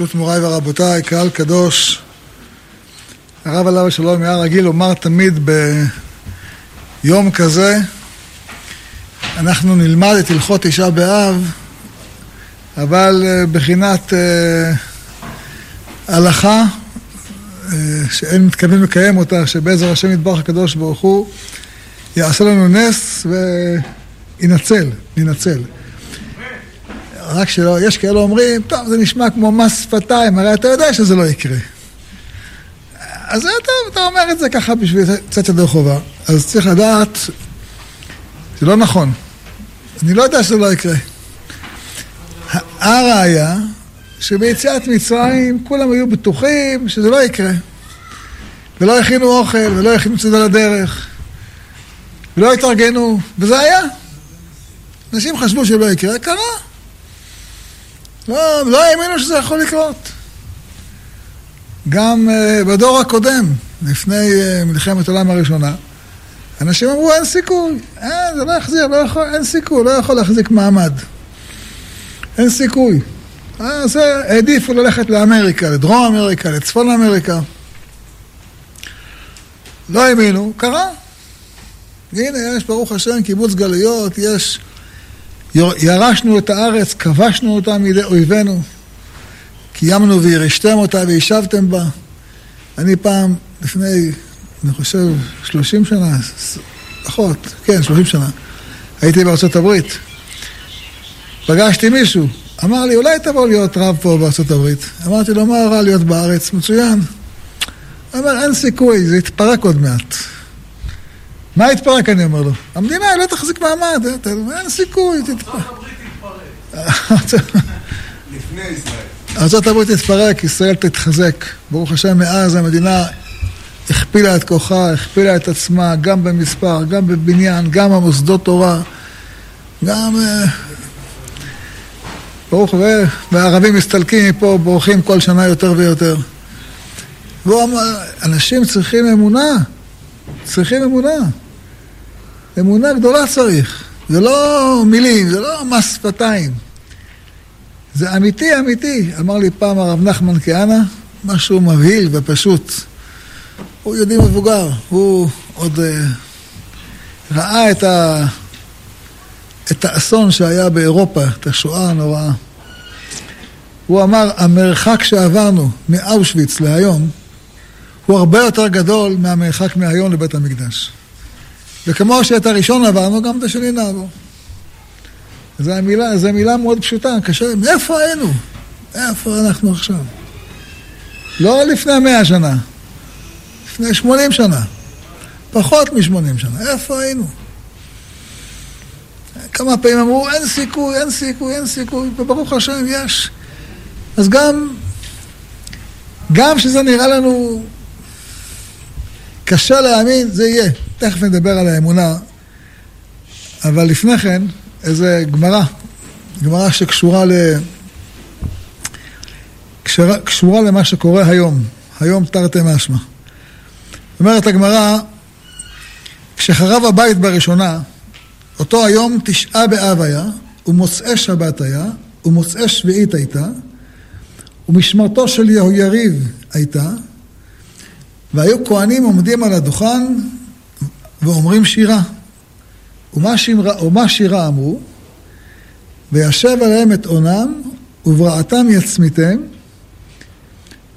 ברשות מוריי ורבותיי, קהל קדוש, הרב עליו השלום היה רגיל לומר תמיד ביום כזה, אנחנו נלמד את הלכות תשעה באב, אבל אה, בחינת אה, הלכה, אה, שאין מתכוונים לקיים אותה, שבעזר השם יתברך הקדוש ברוך הוא יעשה לנו נס וינצל, ינצל. רק שלא, יש כאלה אומרים, טוב, זה נשמע כמו מס שפתיים, הרי אתה יודע שזה לא יקרה. אז אתה, אתה אומר את זה ככה בשביל קצת ידי חובה. אז צריך לדעת, זה לא נכון. אני לא יודע שזה לא יקרה. הראיה, שביציאת מצרים כולם היו בטוחים שזה לא יקרה. ולא הכינו אוכל, ולא הכינו צדה לדרך, ולא התארגנו, וזה היה. אנשים חשבו שלא יקרה, קרה. לא, לא האמינו שזה יכול לקרות. גם uh, בדור הקודם, לפני uh, מלחמת העולם הראשונה, אנשים אמרו אין סיכוי, אין, זה לא יחזיר, לא יכול, אין סיכוי, לא יכול להחזיק מעמד. אין סיכוי. אז העדיפו ללכת לאמריקה, לדרום אמריקה, לצפון אמריקה. לא האמינו, קרה. הנה, יש ברוך השם קיבוץ גלויות, יש ירשנו את הארץ, כבשנו אותה מידי אויבינו, קיימנו וירשתם אותה וישבתם בה. אני פעם, לפני, אני חושב, שלושים שנה, פחות, כן, שלושים שנה, הייתי בארצות הברית. פגשתי מישהו, אמר לי, אולי תבוא להיות רב פה בארצות הברית. אמרתי לו, מה רע להיות בארץ? מצוין. הוא אומר, אין סיכוי, זה יתפרק עוד מעט. מה יתפרק, אני אומר לו? המדינה לא תחזיק מעמד, אה, אין סיכוי, תתפרק. לפני ישראל. ארה"ב תתפרק, ישראל תתחזק. ברוך השם, מאז המדינה הכפילה את כוחה, הכפילה את עצמה, גם במספר, גם בבניין, גם במוסדות תורה, גם... אה, ברוך הוא, והערבים מסתלקים מפה, בורחים כל שנה יותר ויותר. והוא אמר, אנשים צריכים אמונה, צריכים אמונה. אמונה גדולה צריך. זה לא מילים, זה לא מס שפתיים. זה אמיתי, אמיתי. אמר לי פעם הרב נחמן כהנא, משהו מבהיל ופשוט. הוא יהודי מבוגר, הוא עוד uh, ראה את, ה, את האסון שהיה באירופה, את השואה הנוראה. הוא אמר, המרחק שעברנו מאושוויץ להיום הוא הרבה יותר גדול מהמרחק מהיום לבית המקדש. וכמו שאת הראשון עברנו, גם את השני נעבור. זו המילה, זו מילה מאוד פשוטה, קשה, מאיפה היינו? איפה אנחנו עכשיו? לא לפני מאה שנה, לפני שמונים שנה, פחות משמונים שנה, איפה היינו? כמה פעמים אמרו, אין סיכוי, אין סיכוי, אין סיכוי, וברוך השם, יש. אז גם, גם שזה נראה לנו קשה להאמין, זה יהיה. תכף נדבר על האמונה, אבל לפני כן, איזה גמרא, גמרא שקשורה ל... קשורה, קשורה למה שקורה היום, היום תרתי משמע. אומרת הגמרא, כשחרב הבית בראשונה, אותו היום תשעה באב היה, ומוצאי שבת היה, ומוצאי שביעית הייתה, ומשמרתו של יהויריב הייתה, והיו כהנים עומדים על הדוכן ואומרים שירה. ומה, שירה, ומה שירה אמרו? וישב עליהם את עונם, ובראתם יצמיתם,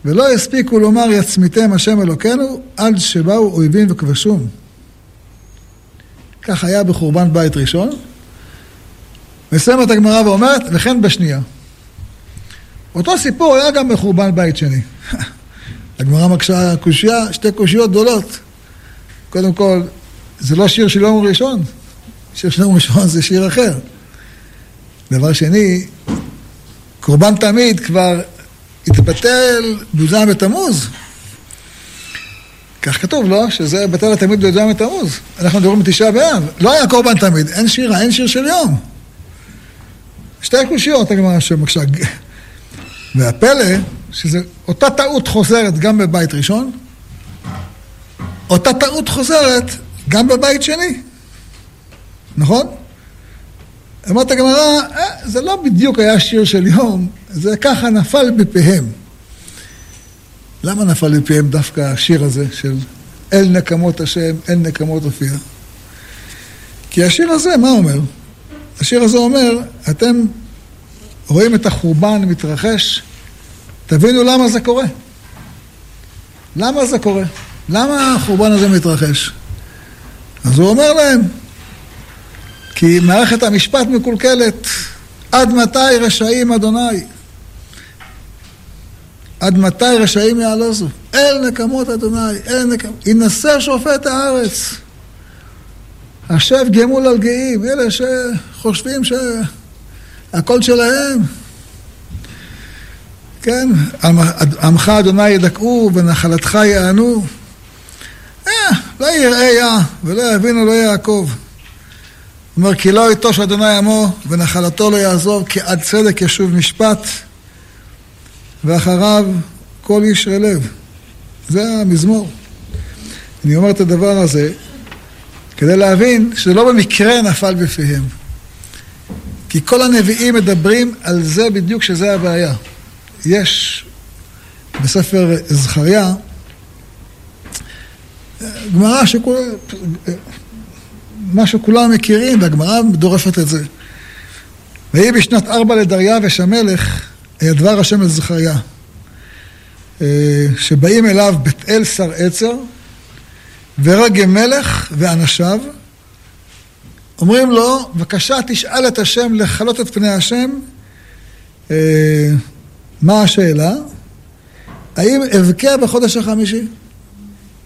ולא יספיקו לומר יצמיתם השם אלוקינו, עד שבאו אויבים וכבשום. כך היה בחורבן בית ראשון. מסיימת הגמרא ואומרת, וכן בשנייה. אותו סיפור היה גם בחורבן בית שני. הגמרא מקשה קושייה, שתי קושיות גדולות. קודם כל, זה לא שיר של יום ראשון, שיר של יום ראשון זה שיר אחר. דבר שני, קורבן תמיד כבר התבטל בי"ז בתמוז. כך כתוב, לא? שזה בטל התמיד בי"ז בתמוז. אנחנו מדברים בתשעה באב. לא היה קורבן תמיד, אין שירה, אין שיר של יום. שתי קושיות, הגמרא שמקשה. והפלא, שזה אותה טעות חוזרת גם בבית ראשון, אותה טעות חוזרת גם בבית שני, נכון? אמרת הגמרא, אה, זה לא בדיוק היה שיר של יום, זה ככה נפל בפיהם. למה נפל בפיהם דווקא השיר הזה של אל נקמות השם, אל נקמות הופיע? כי השיר הזה, מה אומר? השיר הזה אומר, אתם רואים את החורבן מתרחש, תבינו למה זה קורה. למה זה קורה? למה החורבן הזה מתרחש? אז הוא אומר להם, כי מערכת המשפט מקולקלת, עד מתי רשעים אדוני? עד מתי רשעים יעלוזו? אל נקמות אדוני, אל נקמות, ינסה שופט הארץ. השב גמול על גאים, אלה שחושבים שהכל שלהם. כן, עמך אדוני ידכאו ונחלתך יענו. אה, לא יראה יא ולא יבינו לא יעקב. אומר כי לא יטוש אדוני עמו ונחלתו לא יעזוב כי עד צדק ישוב משפט ואחריו כל ישרי לב. זה המזמור. אני אומר את הדבר הזה כדי להבין שזה לא במקרה נפל בפיהם. כי כל הנביאים מדברים על זה בדיוק שזה הבעיה. יש בספר זכריה גמרא שכול... מה שכולם מכירים, והגמרא דורפת את זה. ויהי בשנת ארבע לדריווש המלך, דבר השם אל זכריה, אה, שבאים אליו בית אל שר עצר, ורגם מלך ואנשיו, אומרים לו, בבקשה תשאל את השם לכלות את פני השם, אה, מה השאלה? האם אבכה בחודש החמישי?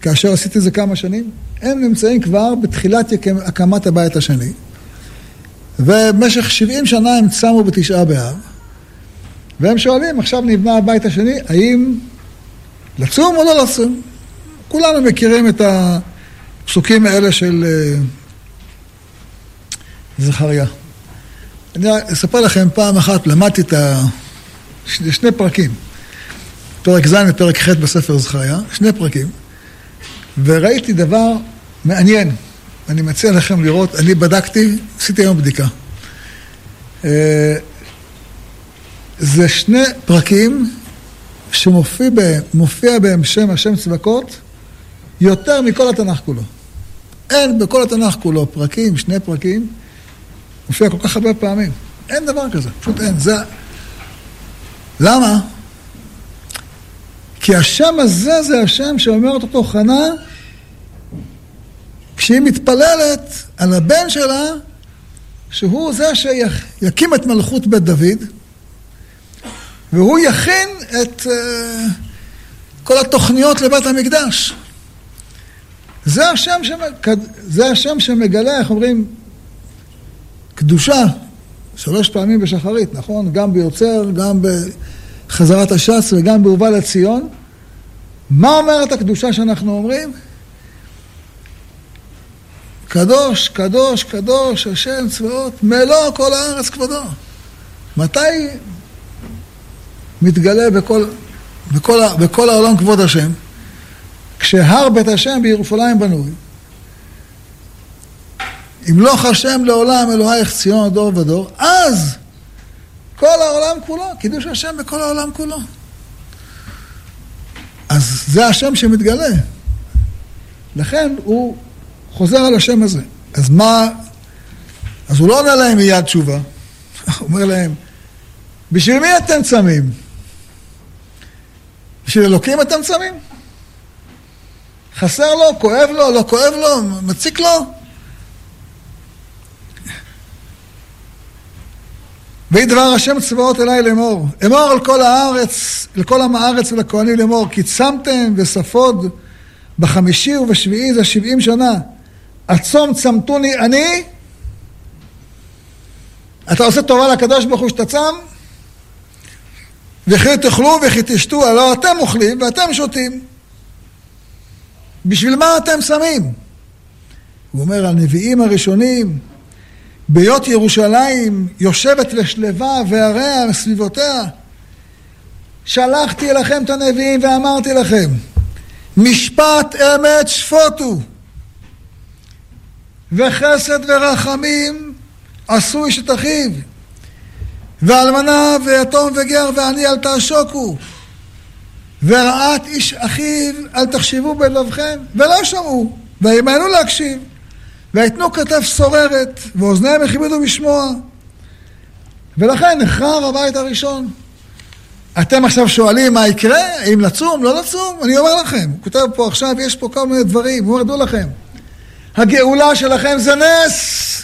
כאשר עשיתי זה כמה שנים, הם נמצאים כבר בתחילת הקמת הבית השני, ובמשך 70 שנה הם צמו בתשעה באב, והם שואלים, עכשיו נבנה הבית השני, האם לצום או לא לצום? כולנו מכירים את הפסוקים האלה של אה, זכריה. אני אספר לכם פעם אחת, למדתי את ה... שני פרקים, פרק ז' ופרק ח' בספר זכריה, שני פרקים. וראיתי דבר מעניין, אני מציע לכם לראות, אני בדקתי, עשיתי היום בדיקה. אה, זה שני פרקים שמופיע בהם, בהם שם השם צבקות יותר מכל התנ"ך כולו. אין בכל התנ"ך כולו פרקים, שני פרקים, מופיע כל כך הרבה פעמים. אין דבר כזה, פשוט אין. זה... למה? כי השם הזה זה השם שאומרת אותו חנה כשהיא מתפללת על הבן שלה שהוא זה שיקים את מלכות בית דוד והוא יכין את uh, כל התוכניות לבית המקדש. זה השם, שמג... זה השם שמגלה, איך אומרים, קדושה שלוש פעמים בשחרית, נכון? גם ביוצר, גם בחזרת הש"ס וגם בהובא לציון. מה אומרת הקדושה שאנחנו אומרים? קדוש, קדוש, קדוש, השם צבאות, מלוא כל הארץ כבודו. מתי מתגלה בכל, בכל, בכל העולם כבוד השם? כשהר בית השם בירושלים בנוי. ימלוך השם לעולם אלוהיך ציון דור ודור, אז כל העולם כולו, קידוש השם בכל העולם כולו. אז זה השם שמתגלה. לכן הוא חוזר על השם הזה. אז מה... אז הוא לא עונה להם מיד תשובה, הוא אומר להם, בשביל מי אתם צמים? בשביל אלוקים אתם צמים? חסר לו, כואב לו, לא כואב לו, מציק לו? ויהי דבר השם צבאות אליי לאמור, אמור על כל הארץ, לכל עם הארץ ולכהנים לאמור, כי צמתם וספוד בחמישי ובשביעי זה שבעים שנה. הצום צמתוני אני, אתה עושה טובה לקדוש ברוך הוא שאתה צם, וכי תאכלו וכי תשתו, הלא אתם אוכלים ואתם שותים. בשביל מה אתם שמים? הוא אומר, הנביאים הראשונים, בהיות ירושלים יושבת לשלווה ועריה וסביבותיה, שלחתי אליכם את הנביאים ואמרתי לכם, משפט אמת שפוטו. וחסד ורחמים עשו איש את אחיו. ואלמנה ויתום וגר ועני אל תעשוקו. ורעת איש אחיו אל תחשבו בלבכם, ולא שמעו, וימאנו להקשיב. ויתנו כתף סוררת, ואוזניהם הכיבדו בשמוע. ולכן נחרב הבית הראשון. אתם עכשיו שואלים מה יקרה, האם לצום, לא לצום? אני אומר לכם, הוא כותב פה עכשיו, יש פה כל מיני דברים, הוא אומר, דעו לכם, הגאולה שלכם זה נס.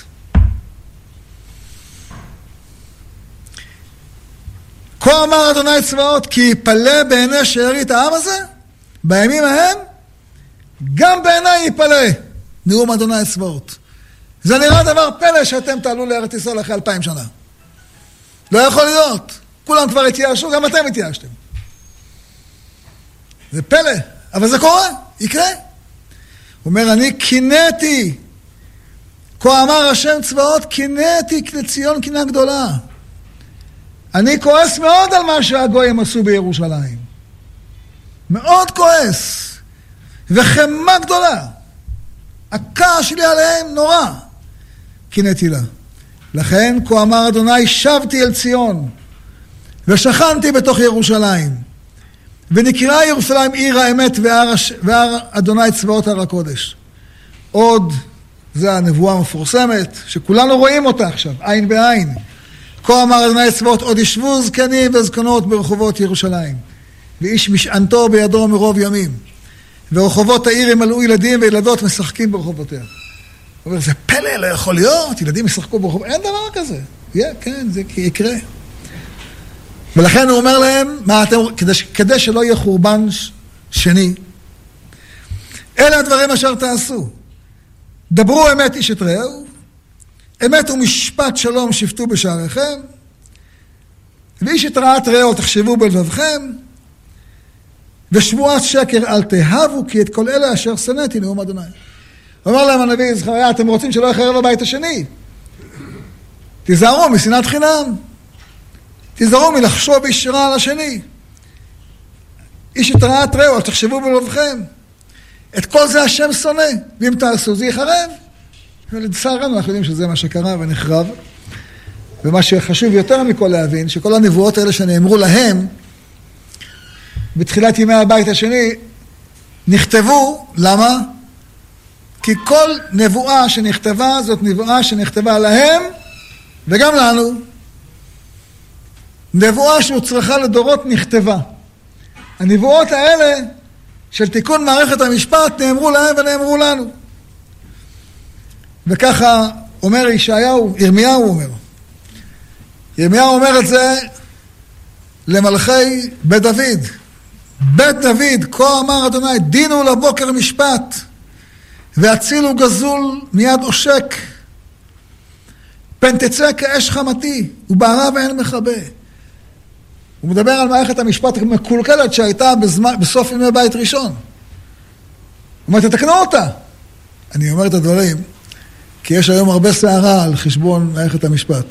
כה אמר אדוני צבאות, כי יפלא בעיני שארית העם הזה, בימים ההם, גם בעיניי יפלא. נאום אדוני צבאות. זה נראה דבר פלא שאתם תעלו לארץ ישראל אחרי אלפיים שנה. לא יכול להיות. כולם כבר התייאשו, גם אתם התייאשתם. זה פלא, אבל זה קורה, יקרה. הוא אומר, אני קינאתי, כה אמר השם צבאות, קינאתי לציון קינה גדולה. אני כועס מאוד על מה שהגויים עשו בירושלים. מאוד כועס. וחמה גדולה. הכעס שלי עליהם נורא. קינאתי לה. לכן, כה אמר אדוני, שבתי אל ציון, ושכנתי בתוך ירושלים. ונקראה ירושלים עיר האמת והר, והר אדוני צבאות הר הקודש. עוד, זה הנבואה המפורסמת, שכולנו רואים אותה עכשיו, עין בעין. כה אמר אדוני צבאות, עוד ישבו זקנים וזקנות ברחובות ירושלים, ואיש משענתו בידו מרוב ימים. ורחובות העיר ימלאו ילדים וילדות משחקים ברחובותיה. הוא אומר, זה פלא, לא יכול להיות, ילדים ישחקו ברחובות, אין דבר כזה. יהיה, כן, זה יקרה. ולכן הוא אומר להם, מה אתם, כדי, כדי שלא יהיה חורבן שני, אלה הדברים אשר תעשו. דברו אמת איש את רעהו, אמת ומשפט שלום שפטו בשעריכם, ואיש את רעת רעהו תחשבו בלבבכם, ושבועת שקר אל תהבו, כי את כל אלה אשר שנאתי נאום אדוני. אומר להם הנביא זכריה, אתם רוצים שלא יחרב הבית השני? תיזהרו משנאת חינם. תיזהרו מלחשוב איש רע על השני. איש את רעת רעהו, אל תחשבו בלבבכם. את כל זה השם שונא, ואם תעשו זה יחרב. ולצערנו אנחנו יודעים שזה מה שקרה ונחרב. ומה שחשוב יותר מכל להבין, שכל הנבואות האלה שנאמרו להם, בתחילת ימי הבית השני, נכתבו, למה? כי כל נבואה שנכתבה זאת נבואה שנכתבה להם וגם לנו. נבואה שהוצרכה לדורות נכתבה. הנבואות האלה של תיקון מערכת המשפט נאמרו להם ונאמרו לנו. וככה אומר ישעיהו, ירמיהו אומר. ירמיהו אומר את זה למלכי בית דוד. בית דוד, כה אמר אדוני, דינו לבוקר משפט, והצילו גזול מיד עושק. פן תצא כאש חמתי, ובערה ואין מכבה. הוא מדבר על מערכת המשפט המקולקלת שהייתה בזמן, בסוף ימי בית ראשון. הוא אומר, תתקנו אותה. אני אומר את הדברים, כי יש היום הרבה סערה על חשבון מערכת המשפט.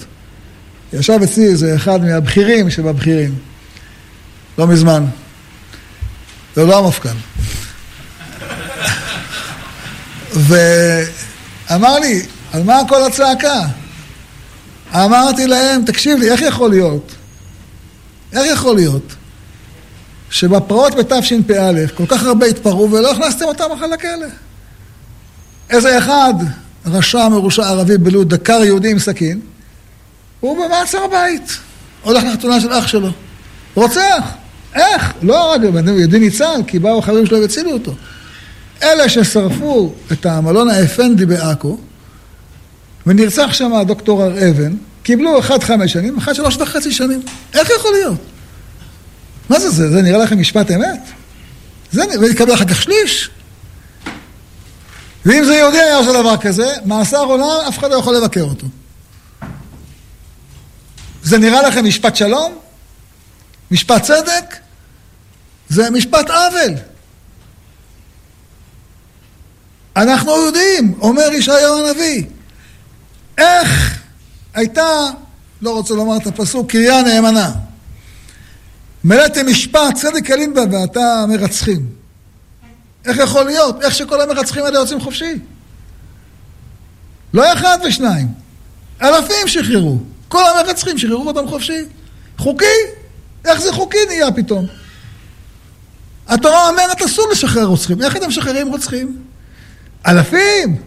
ישב אצלי איזה אחד מהבכירים שבבכירים, לא מזמן. זה לא המפכ"ל. ואמר לי, על מה כל הצעקה? אמרתי להם, תקשיב לי, איך יכול להיות? איך יכול להיות שבפרעות בתשפ"א כל כך הרבה התפרעו ולא הכנסתם אותם אחר לכלא? איזה אחד, רשע מרושע ערבי בלוד, דקר יהודי עם סכין, הוא במעצר בית, הולך לחתונה של אח שלו, רוצח. איך? לא רק יהודי ניצל, כי באו החברים שלו והצילו אותו. אלה ששרפו את המלון האפנדי בעכו, ונרצח שם הדוקטור הר אבן, קיבלו אחד חמש שנים, אחד שלוש וחצי שנים. איך יכול להיות? מה זה זה? זה נראה לכם משפט אמת? זה יקבל אחר כך שליש. ואם זה יהודי היה עושה דבר כזה, מאסר עולם, אף אחד לא יכול לבקר אותו. זה נראה לכם משפט שלום? משפט צדק? זה משפט עוול. אנחנו יודעים, אומר ישעיהו הנביא, איך הייתה, לא רוצה לומר את הפסוק, קריה נאמנה. מלאתם משפט, צדק ילין בה ואתה מרצחים. איך יכול להיות? איך שכל המרצחים האלה יוצאים חופשי? לא אחד ושניים, אלפים שחררו. כל המרצחים שחררו אותם חופשי. חוקי? איך זה חוקי נהיה פתאום? התורה אומרת אסור לשחרר רוצחים. איך אתם משחררים רוצחים? אלפים!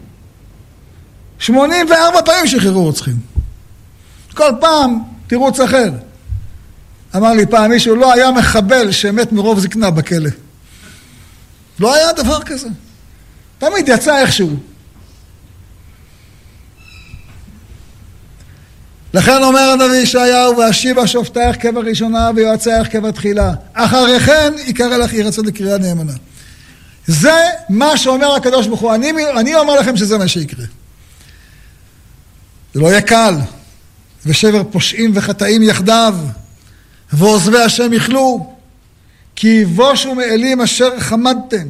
84 פעמים שחררו רוצחים. כל פעם תירוץ אחר. אמר לי פעם מישהו, לא היה מחבל שמת מרוב זקנה בכלא. לא היה דבר כזה. תמיד יצא איכשהו. לכן אומר הנביא ישעיהו, ואשיבה שופטייך כבראשונה ויועצייך כבתחילה. אחרי כן יקרא לך עיר הצדק קריאה נאמנה. זה מה שאומר הקדוש ברוך הוא. אני, אני אומר לכם שזה מה שיקרה. זה לא יהיה קל. ושבר פושעים וחטאים יחדיו, ועוזבי השם יכלו, כי יבושו מאלים אשר חמדתם.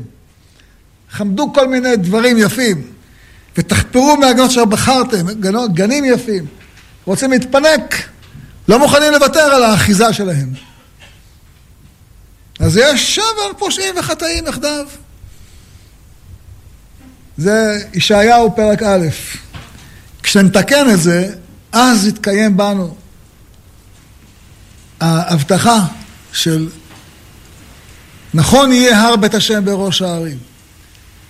חמדו כל מיני דברים יפים, ותחפרו מהגנות אשר בחרתם, גנים יפים. רוצים להתפנק, לא מוכנים לוותר על האחיזה שלהם. אז יש שבר פושעים וחטאים יחדיו. זה ישעיהו פרק א'. כשנתקן את זה, אז יתקיים בנו ההבטחה של נכון יהיה הר בית השם בראש הערים,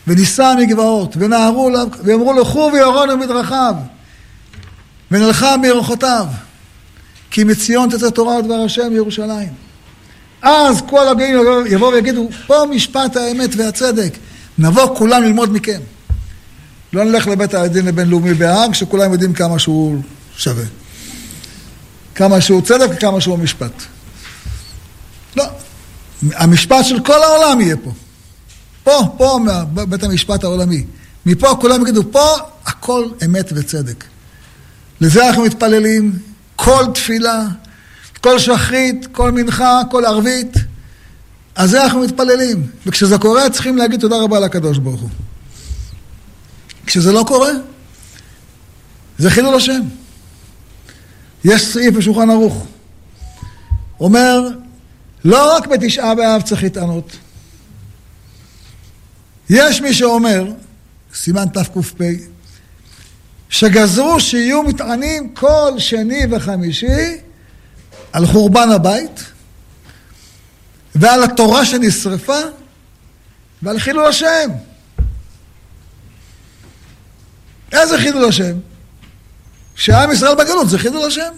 ונישא מגבעות, ונהרו אליו, ויאמרו לכו ויורונו מדרכיו, ונלכה באורחותיו, כי מציון תצא תורה ודבר השם ירושלים. אז כל הגויים יבואו ויגידו, פה משפט האמת והצדק, נבוא כולם ללמוד מכם. לא נלך לבית הדין הבינלאומי בהאג, שכולם יודעים כמה שהוא שווה. כמה שהוא צדק וכמה שהוא משפט. לא. המשפט של כל העולם יהיה פה. פה, פה, בית המשפט העולמי. מפה כולם יגידו, פה הכל אמת וצדק. לזה אנחנו מתפללים, כל תפילה, כל שחרית, כל מנחה, כל ערבית. על זה אנחנו מתפללים. וכשזה קורה צריכים להגיד תודה רבה לקדוש ברוך הוא. כשזה לא קורה, זה חילול השם. יש סעיף בשולחן ערוך. אומר, לא רק בתשעה באב צריך להתענות. יש מי שאומר, סימן תק"פ, שגזרו שיהיו מתענים כל שני וחמישי על חורבן הבית ועל התורה שנשרפה ועל חילול השם. איזה חילול השם? שעם ישראל בגלות זה חילול השם.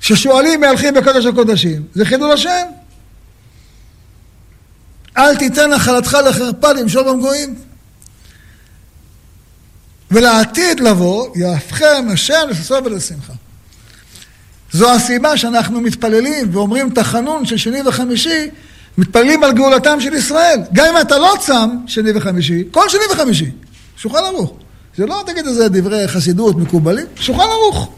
ששועלים מהלכים בקודש הקודשים, זה חילול השם. אל תיתן נחלתך לחרפה למשול במגויים. ולעתיד לבוא, יהפכם השם לששון ולשמחה. זו הסיבה שאנחנו מתפללים ואומרים את החנון של שני וחמישי, מתפללים על גאולתם של ישראל. גם אם אתה לא צם שני וחמישי, כל שני וחמישי, שולחן ערוך. זה לא תגיד איזה דברי חסידות מקובלים, שולחן ערוך.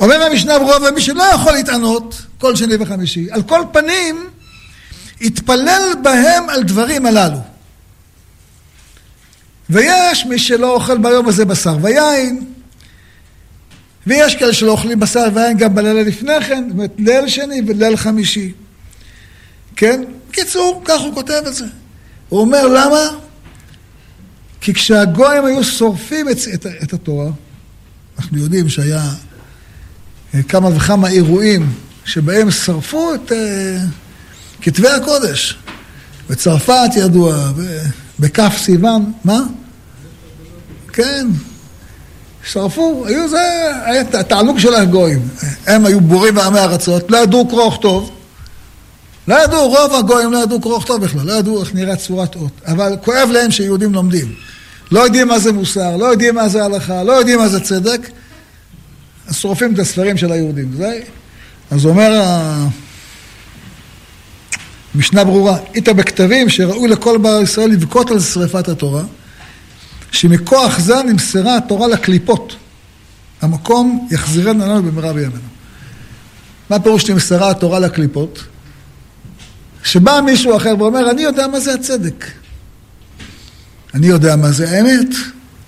אומר המשנה ברוב, ומי שלא יכול להתענות כל שני וחמישי, על כל פנים, יתפלל בהם על דברים הללו. ויש מי שלא אוכל ביום הזה בשר ויין, ויש כאלה שלא אוכלים בשר ויין גם בלילה לפני כן, זאת אומרת ליל שני וליל חמישי. כן? בקיצור, כך הוא כותב את זה. הוא אומר, למה? כי כשהגויים היו שורפים את, את, את התורה, אנחנו יודעים שהיה אה, כמה וכמה אירועים שבהם שרפו את uh, כתבי הקודש. בצרפת ידוע, בכף סיוון, מה? כן, שרפו, היו זה, היה תענוג של הגויים. הם היו בורים בעמי ארצות, לא ידעו קרוא וכתוב. לא ידעו, רוב הגויים לא ידעו קרוא וכתוב בכלל, לא ידעו איך נראית צורת אות. אבל כואב להם שיהודים לומדים. לא יודעים מה זה מוסר, לא יודעים מה זה הלכה, לא יודעים מה זה צדק, אז שורפים את הספרים של היהודים. זה... אז אומר המשנה ברורה, איתה בכתבים שראוי לכל בר ישראל לבכות על שרפת התורה, שמכוח זה נמסרה התורה לקליפות. המקום יחזירנו לנו במהרה בימינו. מה פירוש נמסרה התורה לקליפות? שבא מישהו אחר ואומר, אני יודע מה זה הצדק. אני יודע מה זה האמת,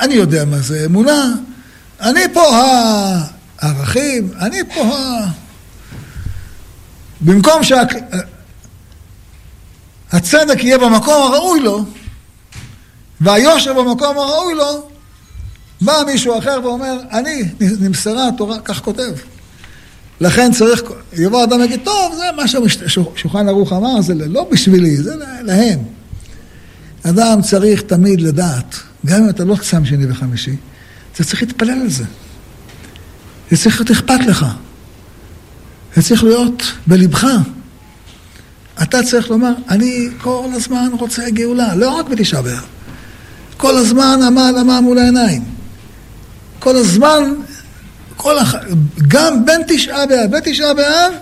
אני יודע מה זה אמונה, אני פה הערכים, אני פה ה... במקום שהצדק יהיה במקום הראוי לו, והיושר במקום הראוי לו, בא מישהו אחר ואומר, אני, נמסרה התורה, כך כותב. לכן צריך, יבוא אדם ויגיד, טוב, זה מה ששולחן ערוך אמר, זה לא בשבילי, זה להם. אדם צריך תמיד לדעת, גם אם אתה לא צם שני וחמישי, אתה צריך להתפלל על זה. זה צריך להיות אכפת לך. זה צריך להיות בלבך. אתה צריך לומר, אני כל הזמן רוצה גאולה, לא רק בתשעה באב. כל הזמן עמל עמל מול העיניים. כל הזמן, כל הח... גם בין תשעה באב ותשעה באב,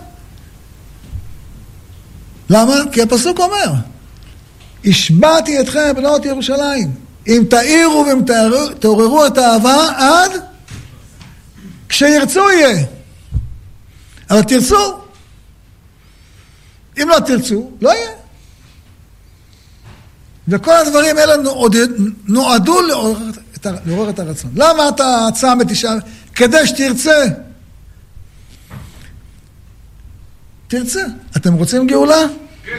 למה? כי הפסוק אומר, השבעתי אתכם בנות ירושלים, אם תאירו ואם תעוררו את האהבה עד כשירצו יהיה. אבל תרצו. אם לא תרצו, לא יהיה. וכל הדברים האלה נועדו לעורר את, הרצון. למה אתה צם בתשעה? כדי שתרצה. תרצה. אתם רוצים גאולה? כן.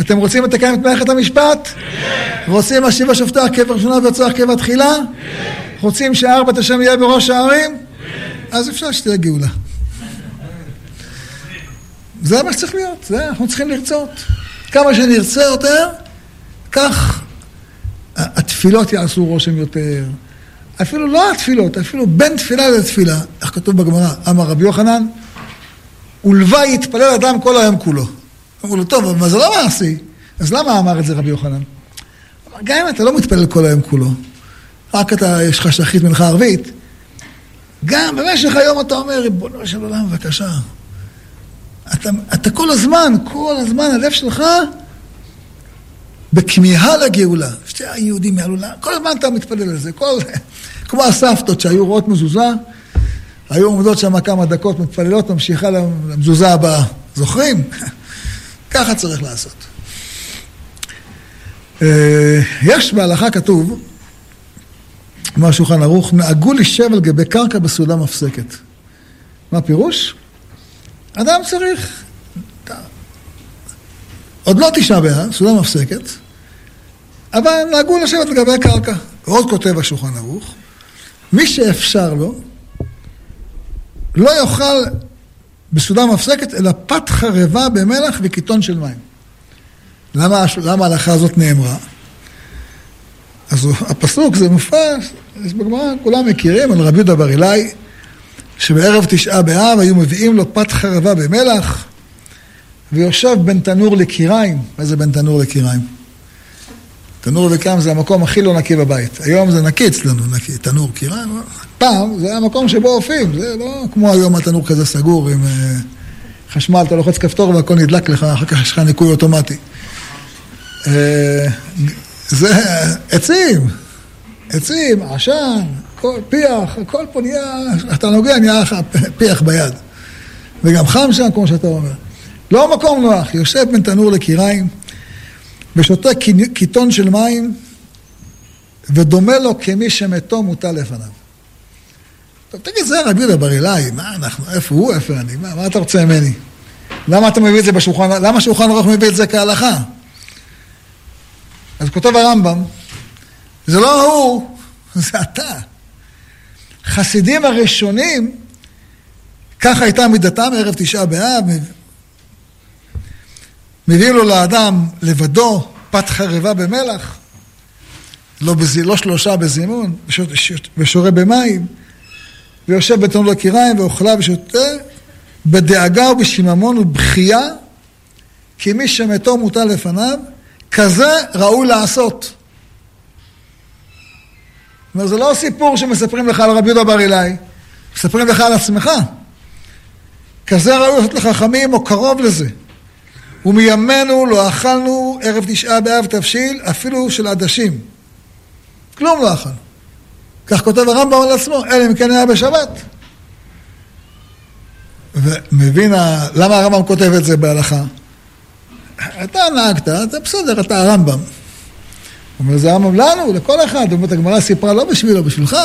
אתם רוצים לתקן את מערכת המשפט? כן. רוצים להשיב השופטה קבר ראשונה ורצוח קבר תחילה? כן. רוצים שארבעת השם יהיה בראש הערים? אז אפשר שתהיה גאולה. זה מה שצריך להיות, זה אנחנו צריכים לרצות. כמה שנרצה יותר, כך התפילות יעשו רושם יותר. אפילו לא התפילות, אפילו בין תפילה לתפילה, איך כתוב בגמרא, אמר רבי יוחנן, ולוואי יתפלל אדם כל היום כולו. אמרו לו, טוב, אבל זה לא מעשי, אז למה אמר את זה רבי יוחנן? גם אם אתה לא מתפלל כל היום כולו, רק אתה, יש לך שחית מנחה ערבית, גם במשך היום אתה אומר, ריבונו של עולם, בבקשה. אתה, אתה כל הזמן, כל הזמן, הלב שלך בכמיהה לגאולה. שתי היהודים יעלו לה, כל הזמן אתה מתפלל על זה. כל, כמו הסבתות שהיו רואות מזוזה, היו עומדות שם כמה דקות, מתפללות, ממשיכה למזוזה הבאה. זוכרים? ככה צריך לעשות. אה, יש בהלכה כתוב, אמר שולחן ערוך, נהגו לשב על גבי קרקע בסעודה מפסקת. מה הפירוש? אדם צריך, עוד לא תשעה באב, סעודה מפסקת, אבל נהגו לשבת לגבי הקרקע. ועוד כותב השולחן ערוך, מי שאפשר לו, לא יאכל בסעודה מפסקת, אלא פת חרבה במלח וקיטון של מים. למה, ההלכה הזאת נאמרה? אז הפסוק זה מופרש, יש בגמרא, כולם מכירים, על רבי יהודה בר אילאי, שבערב תשעה באב היו מביאים לו פת חרבה במלח, ויושב בין תנור לקיריים. מה זה בין תנור לקיריים? תנור וקיריים זה המקום הכי לא נקי בבית. היום זה נקי אצלנו, נקי, תנור, קיריים. פעם זה היה המקום שבו אופים, זה לא כמו היום התנור כזה סגור עם uh, חשמל, אתה לוחץ כפתור והכל נדלק לך, אחר כך יש לך ניקוי אוטומטי. Uh, זה עצים, עצים, עשן, כל, פיח, הכל פה נהיה, אתה נוגע, נהיה לך פיח ביד. וגם חם שם, כמו שאתה אומר. לא מקום נוח, יושב בין תנור לקיריים, ושותה קיטון של מים, ודומה לו כמי שמתו מוטל לפניו. טוב, תגיד, זה רבי יהודה בר אילאי, מה אנחנו, איפה הוא, איפה אני, מה, מה אתה רוצה ממני? למה אתה מביא את זה בשולחן, למה שולחן ערוך מביא את זה כהלכה? אז כותב הרמב"ם, זה לא הוא, זה אתה. חסידים הראשונים, ככה הייתה מידתם ערב תשעה באב, מביאים לו לאדם לבדו פת חרבה במלח, לא, בז... לא שלושה בזימון, ושורה במים, ויושב בתום לקיריים ואוכלה ושותה, בדאגה ובשיממון ובכייה, כי מי שמתו מוטל לפניו, כזה ראוי לעשות. אומר, זה לא סיפור שמספרים לך על רבי יהודה בר אילאי, מספרים לך על עצמך. כזה ראוי לעשות לחכמים או קרוב לזה. ומימינו לא אכלנו ערב תשעה באב תבשיל, אפילו של עדשים. כלום לא אכלנו. כך כותב הרמב"ם על עצמו, אלא אם כן היה בשבת. ומבין. למה הרמב"ם כותב את זה בהלכה? אתה נהגת, זה בסדר, אתה הרמב"ם. אומר, זה הרמב"ם לנו, לכל אחד. זאת אומרת, הגמרא סיפרה לא בשבילו, בשבילך.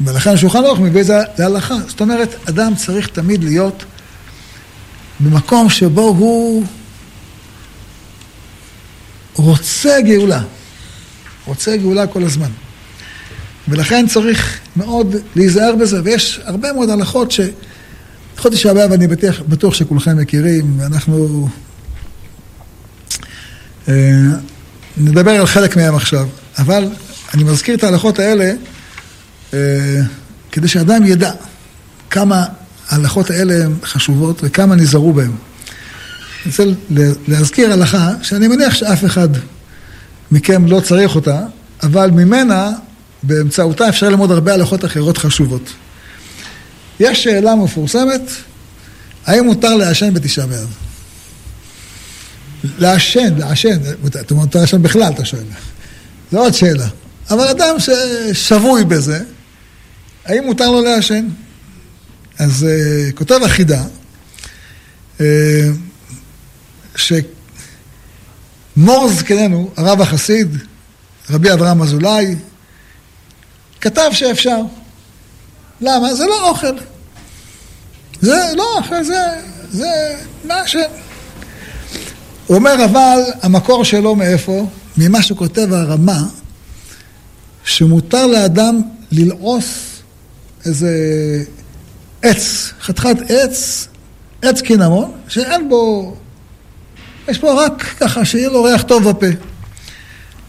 ולכן השולחן ערוך מביא את זה להלכה. זאת אומרת, אדם צריך תמיד להיות במקום שבו הוא רוצה גאולה. רוצה גאולה כל הזמן. ולכן צריך מאוד להיזהר בזה, ויש הרבה מאוד הלכות ש... חודש הבא, ואני בטוח, בטוח שכולכם מכירים, ואנחנו אה, נדבר על חלק מהם עכשיו, אבל אני מזכיר את ההלכות האלה אה, כדי שאדם ידע כמה ההלכות האלה הן חשובות וכמה נזהרו בהן. אני רוצה להזכיר הלכה שאני מניח שאף אחד מכם לא צריך אותה, אבל ממנה, באמצעותה אפשר ללמוד הרבה הלכות אחרות חשובות. יש שאלה מפורסמת, האם מותר לעשן בתשעה באב? לעשן, לעשן, אתה מותר לעשן בכלל, אתה שואל. זו עוד שאלה. אבל אדם ששבוי בזה, האם מותר לו לעשן? אז uh, כותב החידה, uh, שמור זקננו, הרב החסיד, רבי אברהם אזולאי, כתב שאפשר. למה? זה לא אוכל. זה לא אוכל, זה, זה מעשן. הוא אומר, אבל המקור שלו מאיפה? ממה שכותב הרמה, שמותר לאדם ללעוס איזה עץ, חתיכת עץ, עץ קינמון, שאין בו, יש פה רק ככה, שיהיה לו ריח טוב בפה.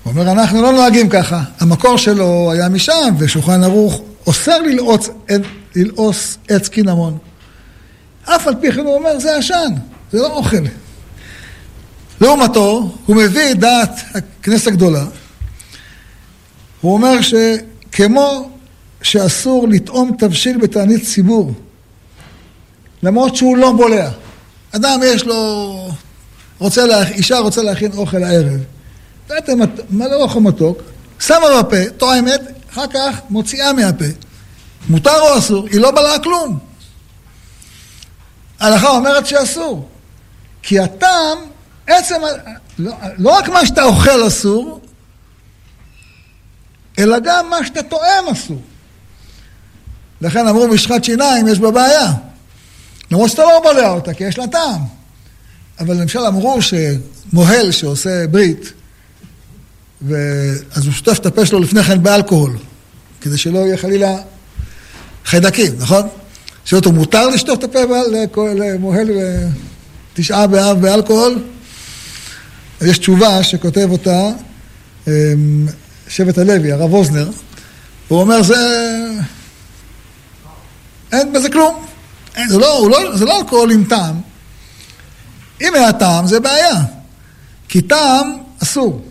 הוא אומר, אנחנו לא נוהגים ככה. המקור שלו היה משם, ושולחן ערוך אוסר ללעוס, ללעוס עץ קינמון. אף על פי כן הוא אומר, זה עשן, זה לא אוכל. לעומתו, הוא מביא את דעת הכנסת הגדולה. הוא אומר שכמו שאסור לטעום תבשיל בתענית ציבור, למרות שהוא לא בולע. אדם יש לו, רוצה לה, אישה רוצה להכין אוכל הערב. נתתם מלא אוכל מתוק, שמה בפה, טועמת, אחר כך מוציאה מהפה. מותר או אסור? היא לא בלעה כלום. ההלכה אומרת שאסור. כי הטעם, עצם, לא, לא רק מה שאתה אוכל אסור, אלא גם מה שאתה טועם אסור. לכן אמרו משחת שיניים יש בה בעיה. למרות שאתה לא בולע אותה, כי יש לה טעם. אבל למשל אמרו שמוהל שעושה ברית, אז הוא שוטף את הפה שלו לפני כן באלכוהול, כדי שלא יהיה חלילה חיידקים, נכון? שואל אותו, מותר לשטוף את הפה למוהל תשעה באב באלכוהול? יש תשובה שכותב אותה אמ, שבט הלוי, הרב אוזנר, הוא אומר, זה... אין בזה כלום. אין, זה, לא, לא, זה לא אלכוהול עם טעם. אם היה טעם, זה בעיה. כי טעם אסור.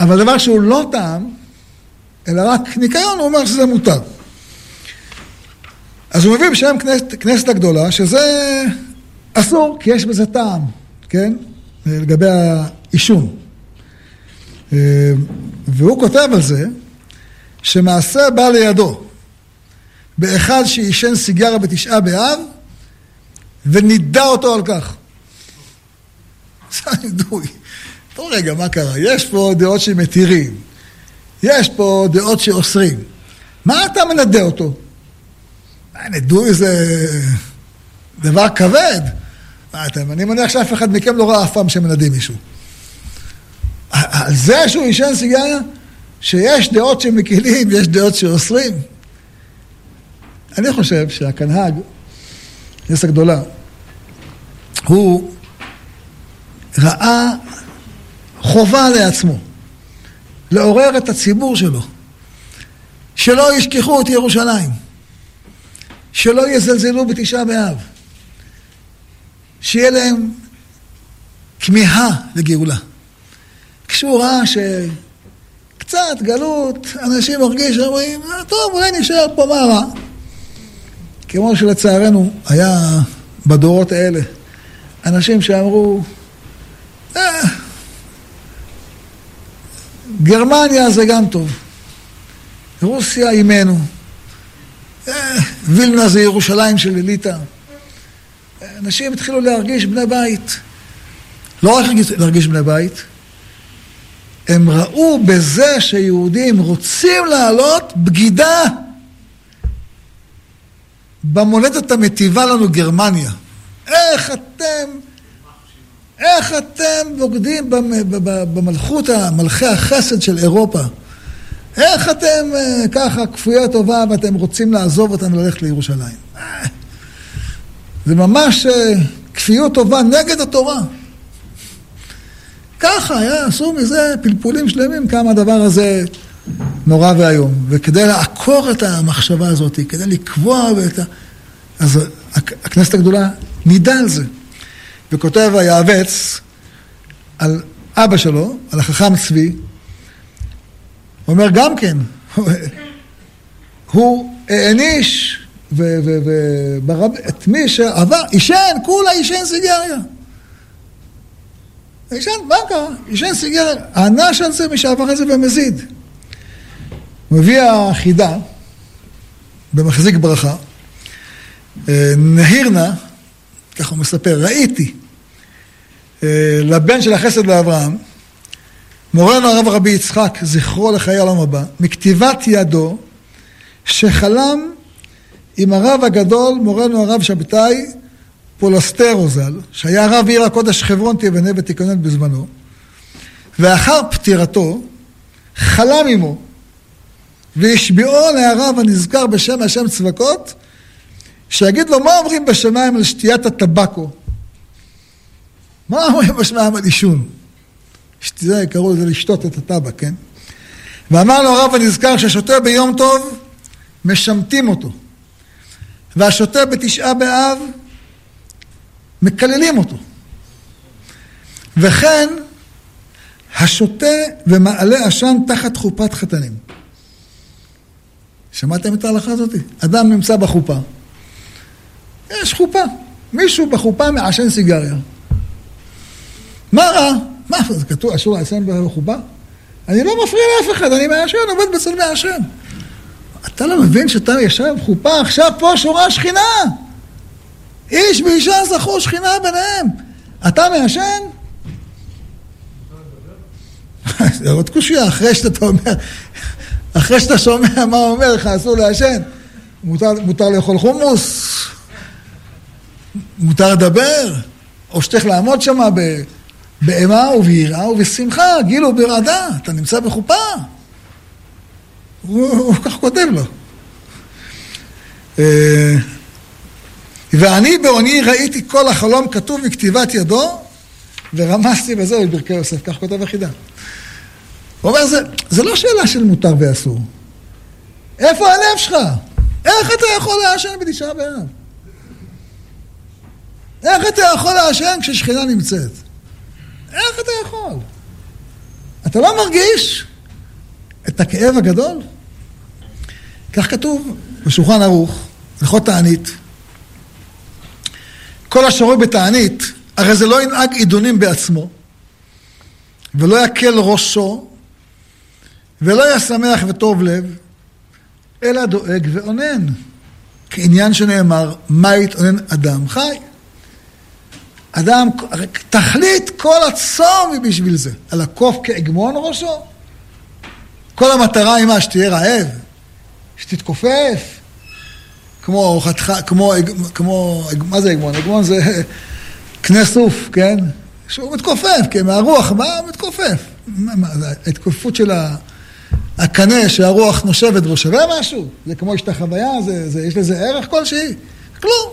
אבל דבר שהוא לא טעם, אלא רק ניקיון, הוא אומר שזה מותר. אז הוא מביא בשם כנסת, כנסת הגדולה, שזה אסור, כי יש בזה טעם, כן? לגבי העישון. אה, והוא כותב על זה, שמעשה בא לידו, באחד שעישן סיגריה בתשעה באב, ונידה אותו על כך. זה הנידוי. טוב רגע, מה קרה? יש פה דעות שמתירים, יש פה דעות שאוסרים. מה אתה מנדה אותו? נידוי זה דבר כבד. אני מניח שאף אחד מכם לא ראה אף פעם שמנדים מישהו. על זה שהוא עישן סיגריה, שיש דעות שמקילים ויש דעות שאוסרים. אני חושב שהקנהג, נס הגדולה, הוא ראה חובה לעצמו לעורר את הציבור שלו, שלא ישכחו את ירושלים. שלא יזלזלו בתשעה באב. שיהיה להם כמיהה לגאולה. כשהוא ראה שקצת גלות, אנשים מרגיש, אומרים, אה, טוב, אולי נשאר פה, מה רע? כמו שלצערנו היה בדורות האלה אנשים שאמרו, אה, גרמניה זה גם טוב, רוסיה עימנו. וילנה זה ירושלים של אליטה. אנשים התחילו להרגיש בני בית. לא רק להרגיש בני בית, הם ראו בזה שיהודים רוצים לעלות בגידה במולדת המטיבה לנו גרמניה. איך אתם, איך אתם בוגדים במלכות, מלכי החסד של אירופה? איך אתם אה, ככה כפויי טובה ואתם רוצים לעזוב אותנו ללכת לירושלים? זה ממש אה, כפיות טובה נגד התורה. ככה היה, עשו מזה פלפולים שלמים כמה הדבר הזה נורא ואיום. וכדי לעקור את המחשבה הזאת, כדי לקבוע את ה... אז הכנסת הגדולה נידה על זה. וכותב היעבץ על אבא שלו, על החכם צבי, אומר גם כן, הוא העניש את מי שעבר, עישן, כולה עישן סיגריה. עישן, מה קרה? עישן סיגריה. הענש על זה מי שעבר את זה במזיד. מביא החידה במחזיק ברכה, אה, נהירנה, ככה הוא מספר, ראיתי אה, לבן של החסד לאברהם, מורנו הרב רבי יצחק, זכרו לחיי העולם הבא, מכתיבת ידו, שחלם עם הרב הגדול, מורנו הרב שבתאי, פולסטרו ז"ל, שהיה רב עיר הקודש חברון תבנה ותיכונן בזמנו, ואחר פטירתו חלם עמו והשביעו להרב הנזכר בשם השם צבקות, שיגיד לו מה אומרים בשמיים על שתיית הטבקו. מה אומרים בשמיים על עישון? זה, קראו לזה לשתות את הטבק, כן? ואמר לו הרב הנזכר ששותה ביום טוב, משמטים אותו. והשותה בתשעה באב, מקללים אותו. וכן, השותה ומעלה עשן תחת חופת חתנים. שמעתם את ההלכה הזאת? אדם נמצא בחופה. יש חופה. מישהו בחופה מעשן סיגריה. מה רע? מה, זה כתוב אסור לעשן בחופה? אני לא מפריע לאף אחד, אני מעשן, עובד בצד מעשן. אתה לא מבין שאתה ישב בחופה, עכשיו פה שורה שכינה. איש ואישה זכו שכינה ביניהם. אתה מעשן? זה עוד קושייה, אחרי שאתה אומר, אחרי שאתה שומע מה הוא אומר לך, אסור לעשן. מותר, מותר לאכול חומוס, מותר לדבר, או שצריך לעמוד שם באימה וביראה ובשמחה, גיל וברעדה, אתה נמצא בחופה. הוא, כך כותב לו. אה, ואני בעוני ראיתי כל החלום כתוב בכתיבת ידו, ורמזתי בזה בברכי יוסף, כך כותב החידה. הוא אומר, זה, זה לא שאלה של מותר ואסור. איפה הלב שלך? איך אתה יכול לעשן בתשעה באב? איך אתה יכול לעשן כששכינה נמצאת? איך אתה יכול? אתה לא מרגיש את הכאב הגדול? כך כתוב בשולחן ערוך, הלכות תענית. כל השרוי בתענית, הרי זה לא ינהג עידונים בעצמו, ולא יקל ראשו, ולא יהיה שמח וטוב לב, אלא דואג ואונן. כעניין שנאמר, מה יתאונן אדם חי? אדם, תכלית כל הצום היא בשביל זה. על הקוף כאגמון ראשו? כל המטרה היא מה? שתהיה רעב? שתתכופף? כמו חתיכה, כמו, כמו, מה זה הגמון? הגמון זה קנה סוף, כן? שהוא מתכופף, כן, מהרוח, מה מתכופף? ההתכופפות של הקנה שהרוח נושבת בו שווה משהו? זה כמו החוויה, זה, זה, יש לזה ערך כלשהי? כלום.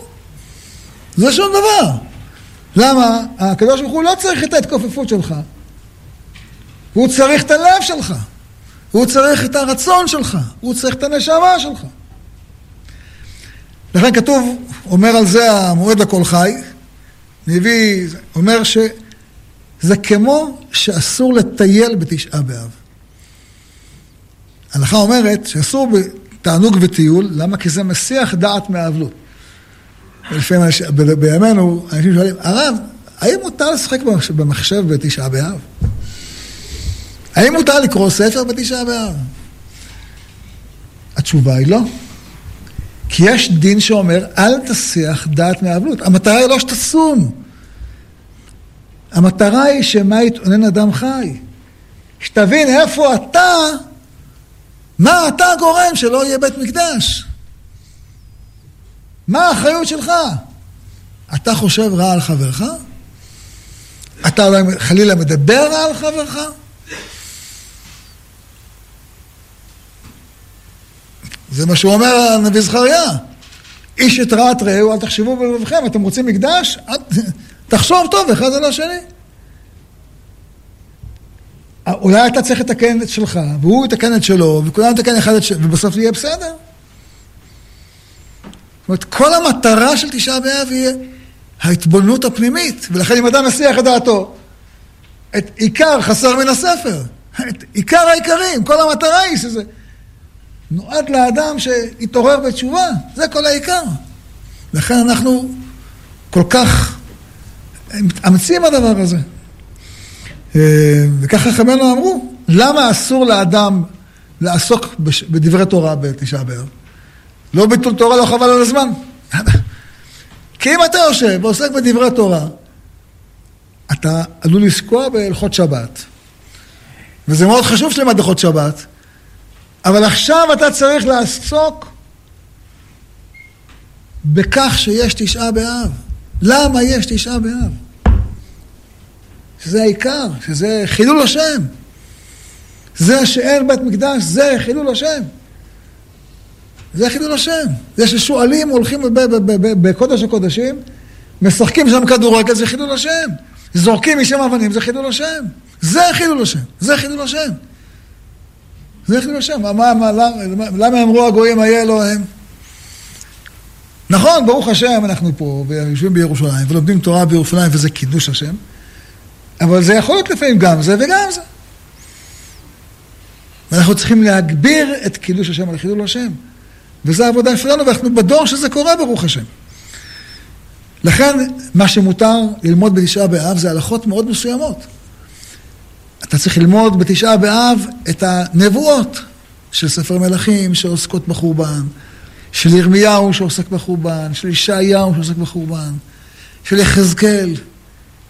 זה שום דבר. למה? הקדוש ברוך הוא לא צריך את ההתכופפות שלך. הוא צריך את הלב שלך. הוא צריך את הרצון שלך. הוא צריך את הנשמה שלך. לכן כתוב, אומר על זה המועד לכל חי, נביא, אומר שזה כמו שאסור לטייל בתשעה באב. ההלכה אומרת שאסור בתענוג וטיול, למה? כי זה מסיח דעת מהאבלות. לפעמים בימינו אנשים שואלים, הרב, האם מותר לשחק במחשב בתשעה באב? האם מותר לקרוא ספר בתשעה באב? התשובה היא לא. כי יש דין שאומר, אל תסיח דעת מהאבלות. המטרה היא לא שתצום. המטרה היא שמה יתאונן אדם חי. שתבין איפה אתה, מה אתה גורם שלא יהיה בית מקדש. מה האחריות שלך? אתה חושב רע על חברך? אתה אולי חלילה מדבר רע על חברך? זה מה שהוא אומר הנביא זכריה. איש את רעת רעהו, אל תחשבו בלבבכם, אתם רוצים מקדש? תחשוב טוב אחד על השני. אולי אתה צריך לתקן את שלך, והוא יתקן את שלו, וכולם יתקן אחד את שלו, ובסוף יהיה בסדר. זאת אומרת, כל המטרה של תשעה באב היא ההתבוננות הפנימית, ולכן אם אדם מסיח את דעתו, את עיקר חסר מן הספר, את עיקר העיקרים, כל המטרה היא שזה נועד לאדם שיתעורר בתשובה, זה כל העיקר. לכן אנחנו כל כך מתאמצים בדבר הזה. אה, וככה חכמינו אמרו, למה אסור לאדם לעסוק בדברי תורה בתשעה באב? לא ביטול תורה, לא חבל על הזמן. כי אם אתה יושב ועוסק בדברי תורה, אתה עלול לזכוע בהלכות שבת. וזה מאוד חשוב שלמד הלכות שבת, אבל עכשיו אתה צריך לעסוק בכך שיש תשעה באב. למה יש תשעה באב? שזה העיקר, שזה חילול השם. זה שאין בית מקדש, זה חילול השם. זה חילול השם. זה ששועלים הולכים בקודש הקודשים, משחקים שם כדורגל, זה חילול השם. זורקים משם אבנים, זה חילול השם. זה חילול השם. זה חילול השם. זה חילול השם. מה, מה, למה, למה אמרו הגויים היה אלוהים? נכון, ברוך השם, אנחנו פה, ויושבים בירושלים, ולומדים תורה בירושלים, וזה קידוש השם. אבל זה יכול להיות לפעמים גם זה וגם זה. ואנחנו צריכים להגביר את קידוש השם על חילול השם. וזו העבודה שלנו, ואנחנו בדור שזה קורה, ברוך השם. לכן, מה שמותר ללמוד בתשעה באב זה הלכות מאוד מסוימות. אתה צריך ללמוד בתשעה באב את הנבואות של ספר מלכים שעוסקות בחורבן, של ירמיהו שעוסק בחורבן, של ישעיהו שעוסק בחורבן, של יחזקאל.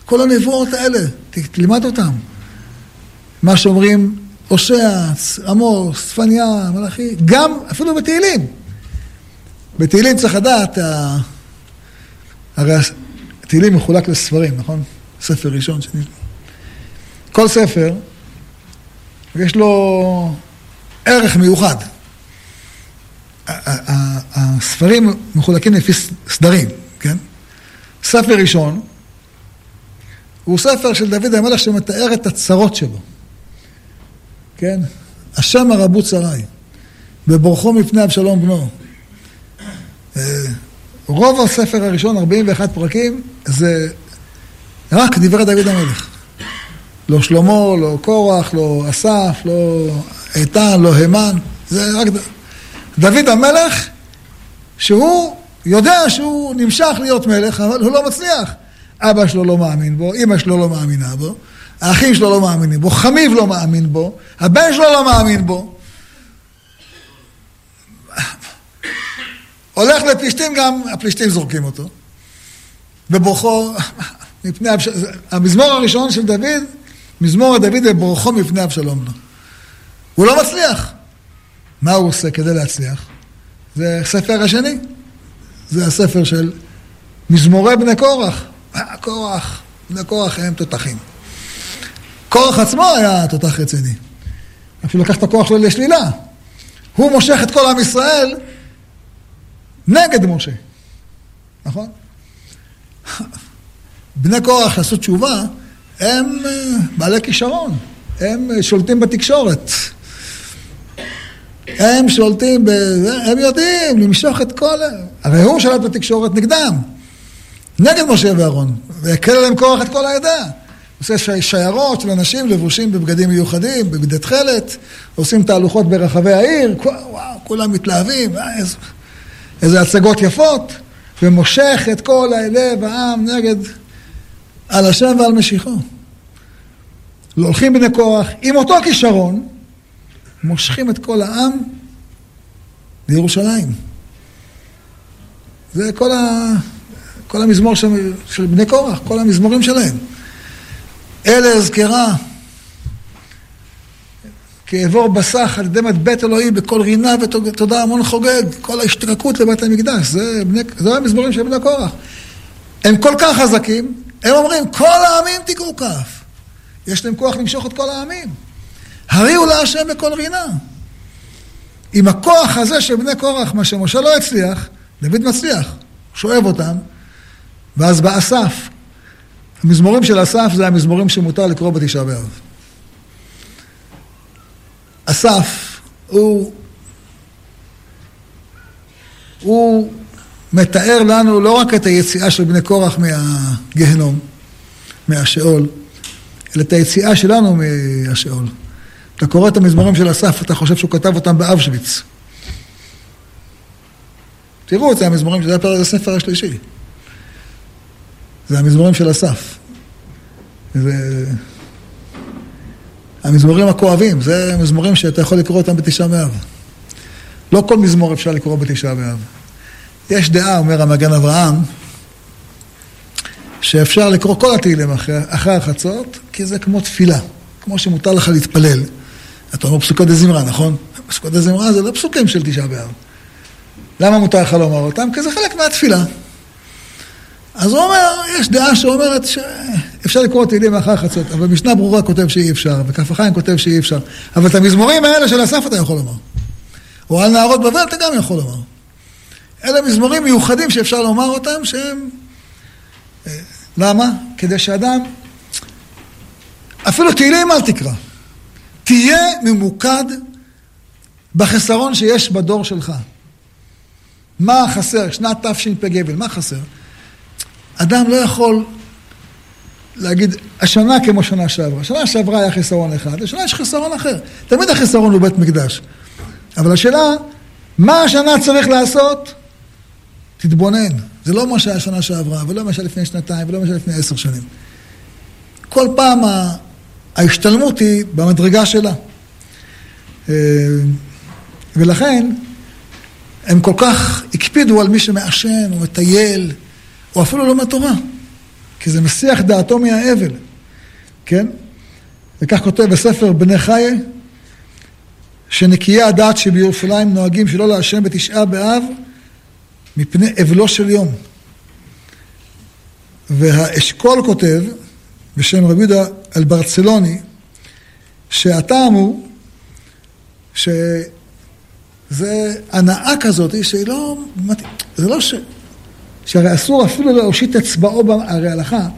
כל הנבואות האלה, תלמד אותם. מה שאומרים הושע, עמוס, צפניה, מלאכי, גם אפילו בתהילים. בתהילים צריך לדעת, הרי תהילים מחולק לספרים, נכון? ספר ראשון, שני. כל ספר, יש לו ערך מיוחד. הספרים מחולקים לפי סדרים, כן? ספר ראשון הוא ספר של דוד המלך שמתאר את הצרות שלו, כן? השם הרבו צרי, בבורכו מפני אבשלום בנו. אה, רוב הספר הראשון, 41 פרקים, זה רק דברי דוד המלך. לא שלמה, לא קורח, לא אסף, לא איתן, לא המן, זה רק ד... דוד המלך, שהוא יודע שהוא נמשך להיות מלך, אבל הוא לא מצליח. אבא שלו לא מאמין בו, אמא שלו לא מאמינה בו, האחים שלו לא מאמינים בו, חמיב לא מאמין בו, הבן שלו לא מאמין בו. הולך לפלישתים גם, הפלישתים זורקים אותו. ובורכו, מפני אבשלום, המזמור הראשון של דוד, מזמור דוד ובורכו מפני אבשלום לו. הוא לא מצליח. מה הוא עושה כדי להצליח? זה הספר השני. זה הספר של מזמורי בני קורח. קורח, בני קורח הם תותחים. קורח עצמו היה תותח רציני. אפילו לקח את הכוח שלו לשלילה. הוא מושך את כל עם ישראל נגד משה, נכון? בני קורח שעשו תשובה, הם אה, בעלי כישרון, הם אה, שולטים בתקשורת. הם שולטים, ב... הם יודעים למשוך את כל... הרי הוא שלט בתקשורת נגדם, נגד משה ואהרון, ויקל עליהם כוח את כל העדה. עושה שיירות של אנשים לבושים בבגדים מיוחדים, בבגדי תכלת, עושים תהלוכות ברחבי העיר, וואו, כולם מתלהבים, אה, איזה... איזה הצגות יפות, ומושך את כל לב העם נגד, על השם ועל משיחו. הולכים בני כוח עם אותו כישרון, מושכים את כל העם לירושלים. זה כל, ה... כל המזמור של, של בני קורח, כל המזמורים שלהם. אלה אזכרה כי אעבור בסך על ידי מטבעת אלוהים בקול רינה ותודה המון חוגג, כל ההשתרקות לבית המקדש, זה, בני, זה המזמורים של בני קורח. הם כל כך חזקים, הם אומרים, כל העמים תקעו כף. יש להם כוח למשוך את כל העמים. הריעו להשם בקול רינה. עם הכוח הזה של בני קורח, מה שמשה לא הצליח, דוד מצליח, שואב אותם, ואז בא אסף. המזמורים של אסף זה המזמורים שמותר לקרוא בתשעה באב. אסף הוא, הוא מתאר לנו לא רק את היציאה של בני קורח מהגהנום, מהשאול, אלא את היציאה שלנו מהשאול. אתה קורא את המזמורים של אסף, אתה חושב שהוא כתב אותם באבשוויץ. תראו את זה, המזמורים, זה הספר השלישי. זה המזמורים של אסף. זה... המזמורים הכואבים, זה מזמורים שאתה יכול לקרוא אותם בתשעה באב. לא כל מזמור אפשר לקרוא בתשעה באב. יש דעה, אומר המגן אברהם, שאפשר לקרוא כל התהילים אחרי, החצות, כי זה כמו תפילה, כמו שמותר לך להתפלל. אתה אומר פסוקות דזמרה, נכון? פסוקות דזמרה זה לא פסוקים של תשעה באב. למה מותר לך לומר אותם? כי זה חלק מהתפילה. אז הוא אומר, יש דעה שאומרת שאפשר לקרוא תהילים אחרי החצות, אבל משנה ברורה כותב שאי אפשר, וכף החיים כותב שאי אפשר. אבל את המזמורים האלה של אסף אתה יכול לומר. או על נערות בבל אתה גם יכול לומר. אלה מזמורים מיוחדים שאפשר לומר אותם, שהם... אה, למה? כדי שאדם... אפילו תהילים אל תקרא. תהיה ממוקד בחסרון שיש בדור שלך. מה חסר? שנת תשפ"ג, מה חסר? אדם לא יכול להגיד, השנה כמו שנה שעברה. שנה שעברה היה חיסרון אחד, השנה יש חיסרון אחר. תמיד החיסרון הוא בית מקדש. אבל השאלה, מה השנה צריך לעשות? תתבונן. זה לא מה שהיה שנה שעברה, ולא מה שהיה לפני שנתיים, ולא מה שהיה לפני עשר שנים. כל פעם ההשתלמות היא במדרגה שלה. אה, ולכן, הם כל כך הקפידו על מי שמעשן, או מטייל, או אפילו לומד תורה, כי זה מסיח דעתו מהאבל, כן? וכך כותב בספר בני חיי, שנקיי הדעת שבירושלים נוהגים שלא לעשן בתשעה באב מפני אבלו של יום. והאשכול כותב, בשם רבי יהודה אלברצלוני, שהטעם הוא שזה הנאה כזאת שהיא לא... זה לא ש... שהרי אסור אפילו להושיט אצבעו, הרי הלכה,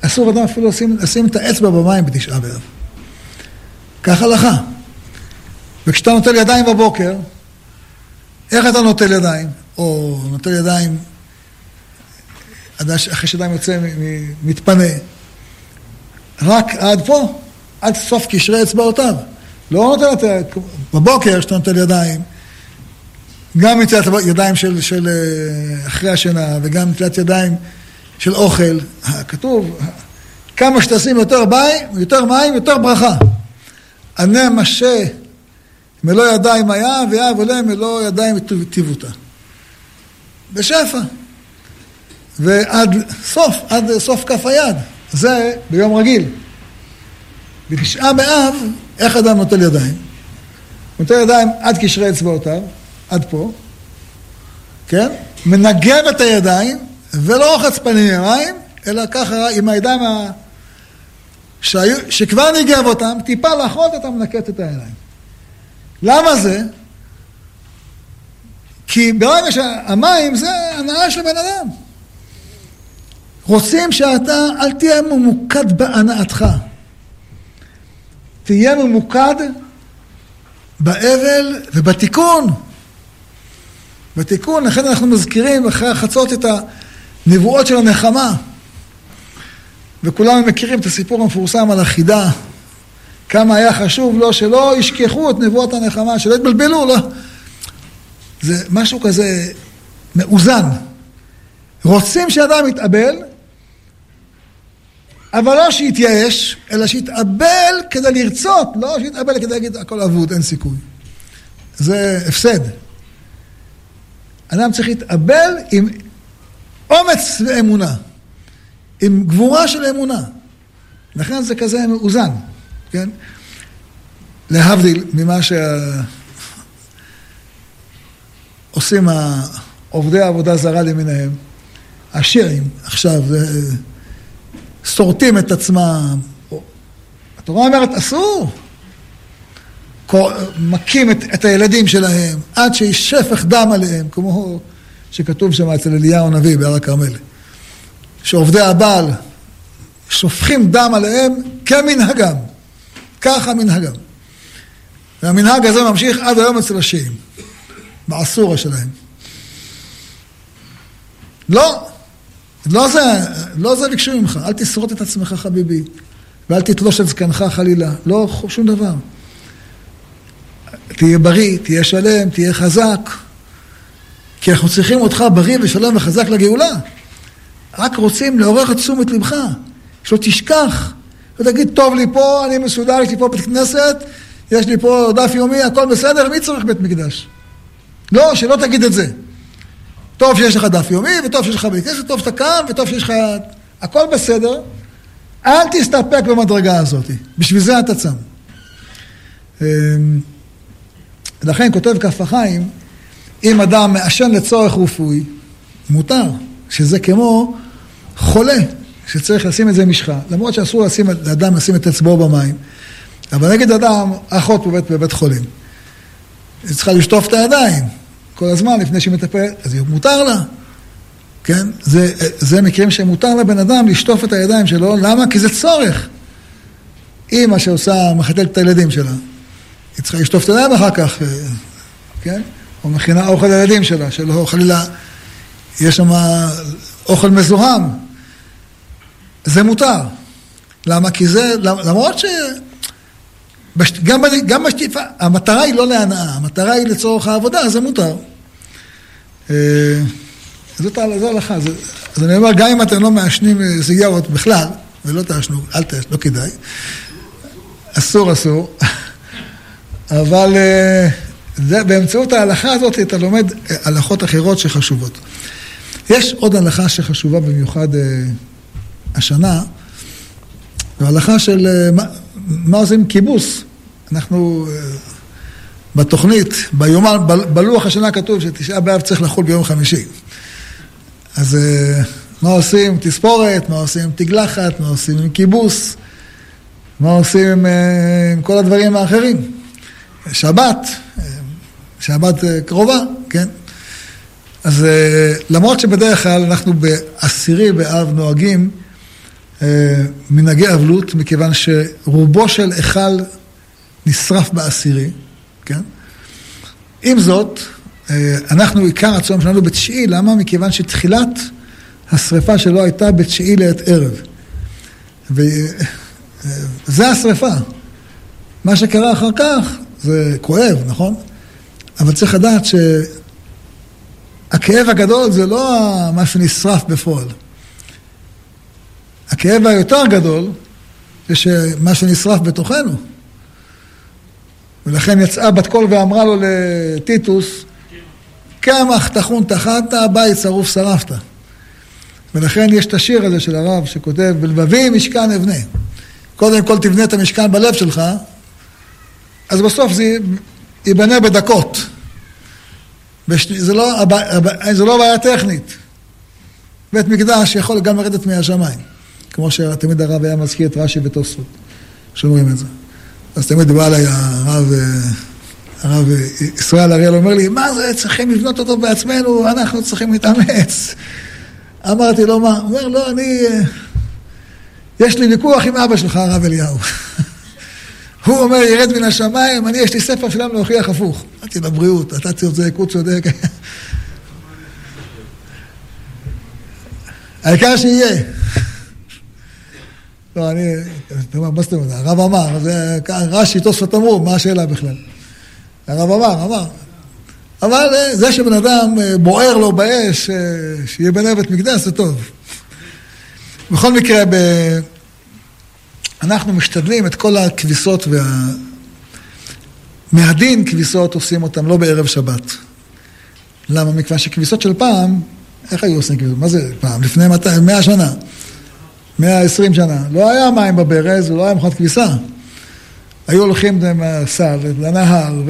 אסור אדם אפילו לשים, לשים את האצבע במים בתשעה באב. כך הלכה. וכשאתה נוטל ידיים בבוקר, איך אתה נוטל ידיים? או נוטל ידיים, אחרי שאדם יוצא, מתפנה. רק עד פה, עד סוף קשרי אצבעותיו. לא נוטל את... בבוקר, כשאתה נוטל ידיים, גם נטילת ידיים של, של אה, אחרי השינה וגם נטילת ידיים של אוכל. כתוב, כמה שתשים יותר מים, יותר מים, יותר ברכה. ענה משה מלוא ידיים היה, ויהב עולה מלוא ידיים טיבותה. בשפע. ועד סוף, עד סוף כף היד. זה ביום רגיל. בתשעה באב, איך אדם נוטל ידיים? נוטל ידיים עד קשרי אצבעותיו, עד פה, כן? מנגב את הידיים, ולא רוחץ פנים ממים, אלא ככה עם הידיים ה... שהיו, שכבר ניגב אותם, טיפה לאחות אותם, מנקט את הידיים. למה זה? כי ברגע שהמים זה הנאה של בן אדם. רוצים שאתה, אל תהיה ממוקד בהנאתך. תהיה ממוקד באבל ובתיקון. בתיקון, לכן אנחנו מזכירים אחרי החצות את הנבואות של הנחמה. וכולם מכירים את הסיפור המפורסם על החידה, כמה היה חשוב לו שלא ישכחו את נבואות הנחמה, שלא יתבלבלו, לא. זה משהו כזה מאוזן. רוצים שאדם יתאבל, אבל לא שיתייאש, אלא שיתאבל כדי לרצות, לא שיתאבל כדי להגיד הכל אבוד, אין סיכוי. זה הפסד. אדם צריך להתאבל עם אומץ ואמונה, עם גבורה של אמונה. לכן זה כזה מאוזן, כן? להבדיל ממה שעושים עובדי העבודה זרה למיניהם, השיעים עכשיו שורטים את עצמם. התורה אומרת, אסור. מכים את, את הילדים שלהם, עד שיש שפך דם עליהם, כמו שכתוב שם אצל אליהו הנביא בהר הכרמל. שעובדי הבעל שופכים דם עליהם כמנהגם. ככה מנהגם. והמנהג הזה ממשיך עד היום אצל השיעים, באסורה שלהם. לא, לא זה, לא זה ביקשו ממך, אל תשרוט את עצמך חביבי, ואל תתלוש את זקנך חלילה, לא שום דבר. תהיה בריא, תהיה שלם, תהיה חזק, כי אנחנו צריכים אותך בריא ושלם וחזק לגאולה. רק רוצים לעורר את תשומת לבך, שלא תשכח ותגיד, טוב לי פה, אני מסודר, יש לי פה בית כנסת, יש לי פה דף יומי, הכל בסדר, מי צריך בית מקדש? לא, שלא תגיד את זה. טוב שיש לך דף יומי, וטוב שיש לך בית כנסת, טוב שאתה קם, וטוב שיש לך... הכל בסדר. אל תסתפק במדרגה הזאת, בשביל זה אתה צם. אמ, לכן כותב כף החיים, אם אדם מעשן לצורך רפואי, מותר, שזה כמו חולה, שצריך לשים את זה משחה, למרות שאסור לשים, לאדם לשים את אצבעו במים, אבל נגיד אדם, אחות בבית, בבית חולים, היא צריכה לשטוף את הידיים כל הזמן לפני שהיא מטפלת, אז מותר לה, כן? זה, זה מקרים שמותר לבן אדם לשטוף את הידיים שלו, למה? כי זה צורך. אימא שעושה, מחתלת את הילדים שלה, היא צריכה לשטוף את הידיים אחר כך, כן? או מכינה אוכל לילדים שלה, שלא חלילה, יש שם אוכל מזוהם. זה מותר. למה? כי זה, למרות ש... גם, גם בשטיפה, המטרה היא לא להנאה, המטרה היא לצורך העבודה, זה מותר. אה, זאת ההלכה. אז אני אומר, גם אם אתם לא מעשנים סיגרות בכלל, ולא תעשנו, אל תעשנו, לא כדאי. אסור, אסור. אבל אה, זה, באמצעות ההלכה הזאת אתה לומד אה, הלכות אחרות שחשובות. יש עוד הלכה שחשובה במיוחד השנה, זו הלכה של מה, מה עושים כיבוס. אנחנו בתוכנית, ביומן, בלוח השנה כתוב שתשעה באב צריך לחול ביום חמישי. אז מה עושים? תספורת, מה עושים עם תגלחת, מה עושים עם כיבוס, מה עושים עם, עם כל הדברים האחרים. שבת, שבת קרובה, כן? אז למרות שבדרך כלל אנחנו בעשירי באב נוהגים מנהגי אבלות, מכיוון שרובו של היכל נשרף בעשירי, כן? עם זאת, אנחנו, עיקר הצום שלנו בתשיעי, למה? מכיוון שתחילת השריפה שלו הייתה בתשיעי לעת ערב. וזה השריפה. מה שקרה אחר כך זה כואב, נכון? אבל צריך לדעת שהכאב הגדול זה לא מה שנשרף בפועל. הכאב היותר גדול זה שמה שנשרף בתוכנו. ולכן יצאה בת קול ואמרה לו לטיטוס, קמח טחון טחנת, הבית שרוף שרפת. ולכן יש את השיר הזה של הרב שכותב, בלבבי משכן אבנה. קודם כל תבנה את המשכן בלב שלך, אז בסוף זה ייבנה בדקות. זה לא, זה לא בעיה טכנית. בית מקדש יכול גם לרדת מהשמיים, כמו שתמיד הרב היה מזכיר את רש"י ותוספות, שאומרים את זה. אז תמיד בא אליי הרב, הרב ישראל אריאל, אומר לי, מה זה, צריכים לבנות אותו בעצמנו, אנחנו צריכים להתאמץ. אמרתי לו, מה? הוא אומר, לא, אני... יש לי ויכוח עם אבא שלך, הרב אליהו. הוא אומר, ירד מן השמיים, אני, יש לי ספר שלם להוכיח הפוך. אמרתי לו, בריאות, אתה צודק, הוא צודק. העיקר שיהיה. לא, אני, מה זאת אומרת? הרב אמר, רש"י, תוספות אמרו, מה השאלה בכלל? הרב אמר, אמר. אבל אה, זה שבן אדם אה, בוער לו באש, אה, שיהיה בן מקדש, זה טוב. בכל מקרה. אנחנו משתדלים את כל הכביסות וה... מהדין כביסות עושים אותם לא בערב שבת. למה? מכיוון שכביסות של פעם, איך היו עושים כביסות? מה זה פעם? לפני 200, 100 שנה. 120 שנה. לא היה מים בברז ולא היה מכונת כביסה. היו הולכים הסל לנהר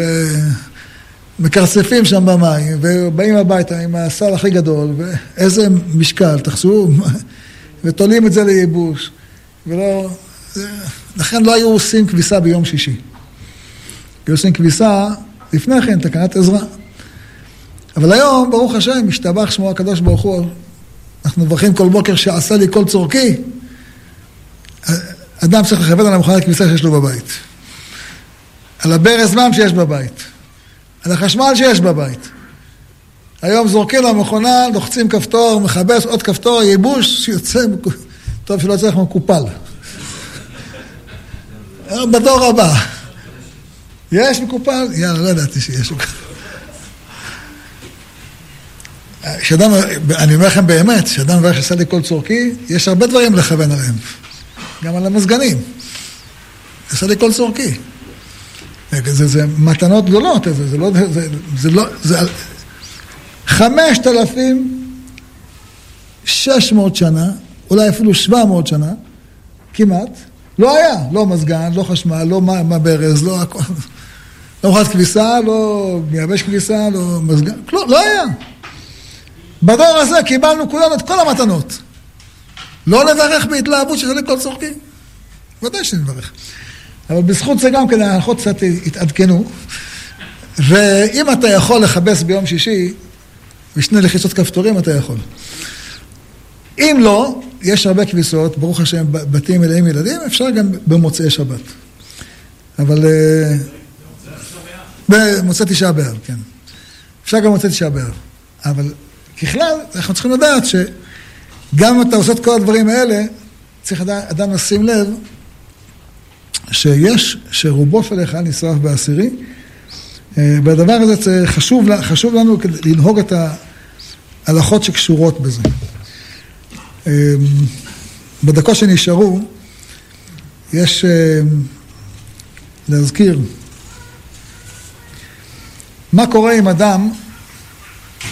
ומקרצפים שם במים ובאים הביתה עם הסל הכי גדול ואיזה משקל, תחשבו, ותולים את זה לייבוש. ולא... לכן לא היו עושים כביסה ביום שישי. עושים כביסה לפני כן, תקנת עזרה. אבל היום, ברוך השם, משתבח שמו הקדוש ברוך הוא, אנחנו מברכים כל בוקר שעשה לי כל צורכי. אדם צריך לכבד על המכונת כביסה שיש לו בבית. על הברז מים שיש בבית. על החשמל שיש בבית. היום זורקים למכונה, לוחצים כפתור, מכבס עוד כפתור, ייבוש, שיוצא, טוב שלא יוצא לך מקופל. בדור הבא. יש מקופל? יאללה, לא ידעתי שיש. שאדם, אני אומר לכם באמת, שאדם מברך עשה לי כל צורכי, יש הרבה דברים לכוון עליהם. גם על המזגנים. עשה לי כל צורכי. זה, זה מתנות גדולות, זה, זה לא, זה, זה לא, זה חמשת אלפים שש מאות שנה, אולי אפילו שבע מאות שנה, כמעט, לא היה, לא מזגן, לא חשמל, לא מה ברז, לא הכל, לא מכונת כביסה, לא מייבש כביסה, לא מזגן, כלום, לא היה. בדור הזה קיבלנו כולנו את כל המתנות. לא לברך בהתלהבות שזה לכל צורכי. ודאי שנברך. אבל בזכות זה גם כן ההלכות קצת התעדכנו. ואם אתה יכול לכבס ביום שישי, ושני לחיצות כפתורים אתה יכול. אם לא, יש הרבה כביסות, ברוך השם, בתים מלאים ילדים, אפשר גם במוצאי שבת. אבל... אה, במוצאי תשעה באב, כן. אפשר גם במוצאי תשעה באב. אבל ככלל, אנחנו צריכים לדעת שגם אם אתה עושה את כל הדברים האלה, צריך אדם לשים לב שיש, שרובו של היכל נשרף בעשירי, אה, והדבר הזה חשוב, חשוב לנו לנהוג את ההלכות שקשורות בזה. אה, בדקות שנשארו, יש אה, להזכיר מה קורה אם אדם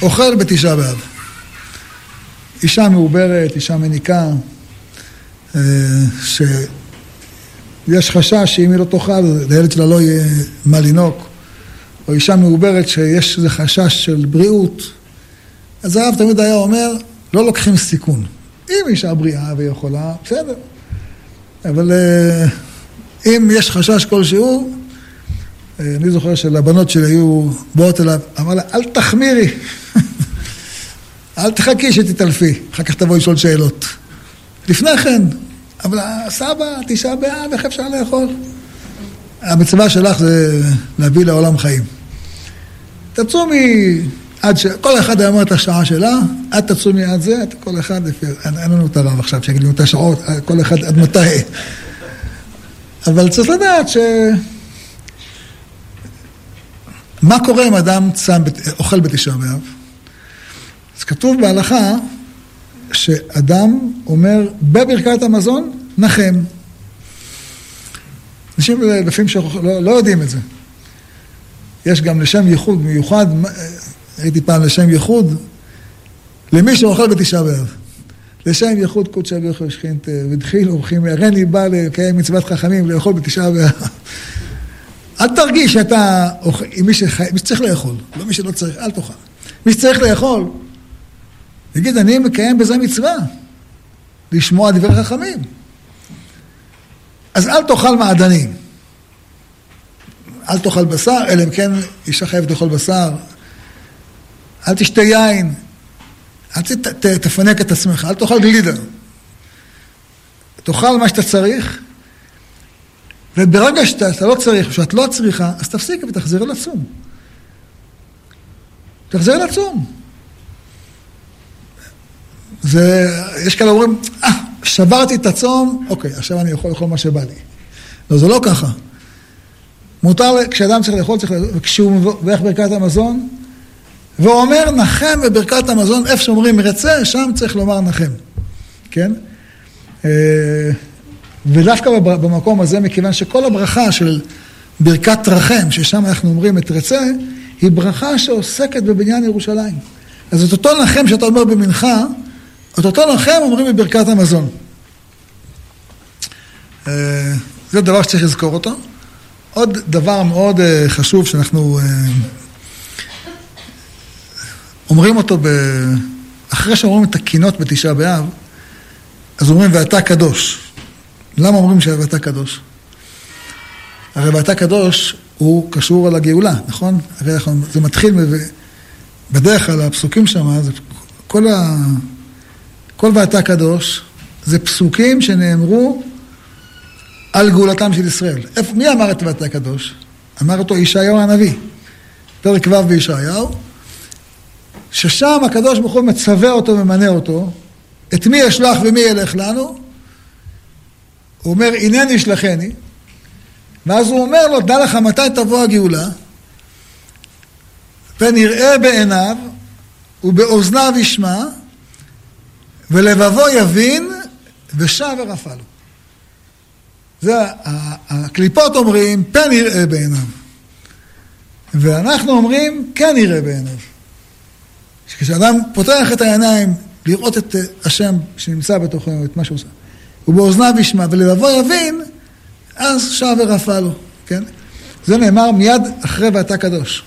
אוכל בתשעה באב. אישה מעוברת, אישה מניקה, שיש חשש שאם היא לא תאכל, לילד שלה לא יהיה מה לינוק. או אישה מעוברת שיש איזה חשש של בריאות, אז הרב תמיד היה אומר, לא לוקחים סיכון. אם אישה בריאה ויכולה, בסדר. אבל אה, אם יש חשש כלשהו, אה, אני זוכר שלבנות שלי היו באות אליו, אמר לה, אל תחמירי, אל תחכי שתתעלפי, אחר כך תבואי לשאול שאלות. לפני כן, אבל סבא, תשעה באב, איך אפשר לאכול? המצווה שלך זה להביא לעולם חיים. תצומי עד ש... כל אחד היה אומר את השעה שלה, את תצומי עד זה, את כל אחד לפי... אין, אין לנו את הרב עכשיו שיגיד לנו את השעות, כל אחד עד מתי. אבל צריך לדעת ש... מה קורה אם אדם צם, אוכל בתשעה באב? אז כתוב בהלכה שאדם אומר בברכת המזון, נחם. אנשים לפעמים שלא לא יודעים את זה. יש גם לשם ייחוד מיוחד, הייתי פעם לשם ייחוד, למי שאוכל בתשעה באב. לשם ייחוד קודשא ברכו שכינתא, ודחיל אורחים, הריני בא לקיים מצוות חכמים לאכול בתשעה באב. אל תרגיש שאתה, עם מי, שחי, מי שצריך לאכול, לא מי שלא צריך, אל תאכל. מי שצריך לאכול, תגיד, אני מקיים בזה מצווה, לשמוע דברי חכמים. אז אל תאכל מעדנים. אל תאכל בשר, אלא אם כן אישה חייבת לאכול בשר. אל תשתה יין. אל ת, ת, תפנק את עצמך, אל תאכל גלידה. תאכל מה שאתה צריך, וברגע שאתה לא צריך, שאת לא צריכה, אז תפסיקי ותחזרי לצום. תחזרי לצום. זה, יש כאלה אומרים, אה, שברתי את הצום, אוקיי, עכשיו אני יכול לאכול מה שבא לי. לא, זה לא ככה. מותר, כשאדם צריך לאכול, צריך לאכול, וכשהוא מברך ברכת המזון, והוא אומר נחם בברכת המזון, איפה שאומרים מרצה, שם צריך לומר נחם, כן? אה, ודווקא במקום הזה, מכיוון שכל הברכה של ברכת רחם, ששם אנחנו אומרים את רצה, היא ברכה שעוסקת בבניין ירושלים. אז את אותו נחם שאתה אומר במנחה, את אותו נחם אומרים בברכת המזון. אה, זה דבר שצריך לזכור אותו. עוד דבר מאוד אה, חשוב שאנחנו אומרים אותו ב... אחרי שאומרים את הקינות בתשעה באב, אז אומרים ואתה קדוש. למה אומרים שאתה קדוש? הרי ואתה קדוש הוא קשור על הגאולה, נכון? הרי זה מתחיל בדרך כלל הפסוקים שם, זה כל ה... כל ואתה קדוש, זה פסוקים שנאמרו על גאולתם של ישראל. איפה, מי אמר את ואתה קדוש? אמר אותו ישעיהו הנביא, פרק ו' בישעיהו, ששם הקדוש ברוך הוא מצווה אותו וממנה אותו, את מי אשלח ומי ילך לנו? הוא אומר, הנני שלחני, ואז הוא אומר לו, דע לך מתי תבוא הגאולה, פן יראה בעיניו ובאוזניו ישמע, ולבבו יבין ושב ורפא לו. זה, הקליפות אומרים, פן יראה בעיניו. ואנחנו אומרים, כן יראה בעיניו. כשאדם פותח את העיניים לראות את אה, השם שנמצא בתוכו, את מה שהוא עושה, ובאוזניו ישמע ולבבו יבין, אז שב ורפא לו, כן? זה נאמר מיד אחרי ואתה קדוש.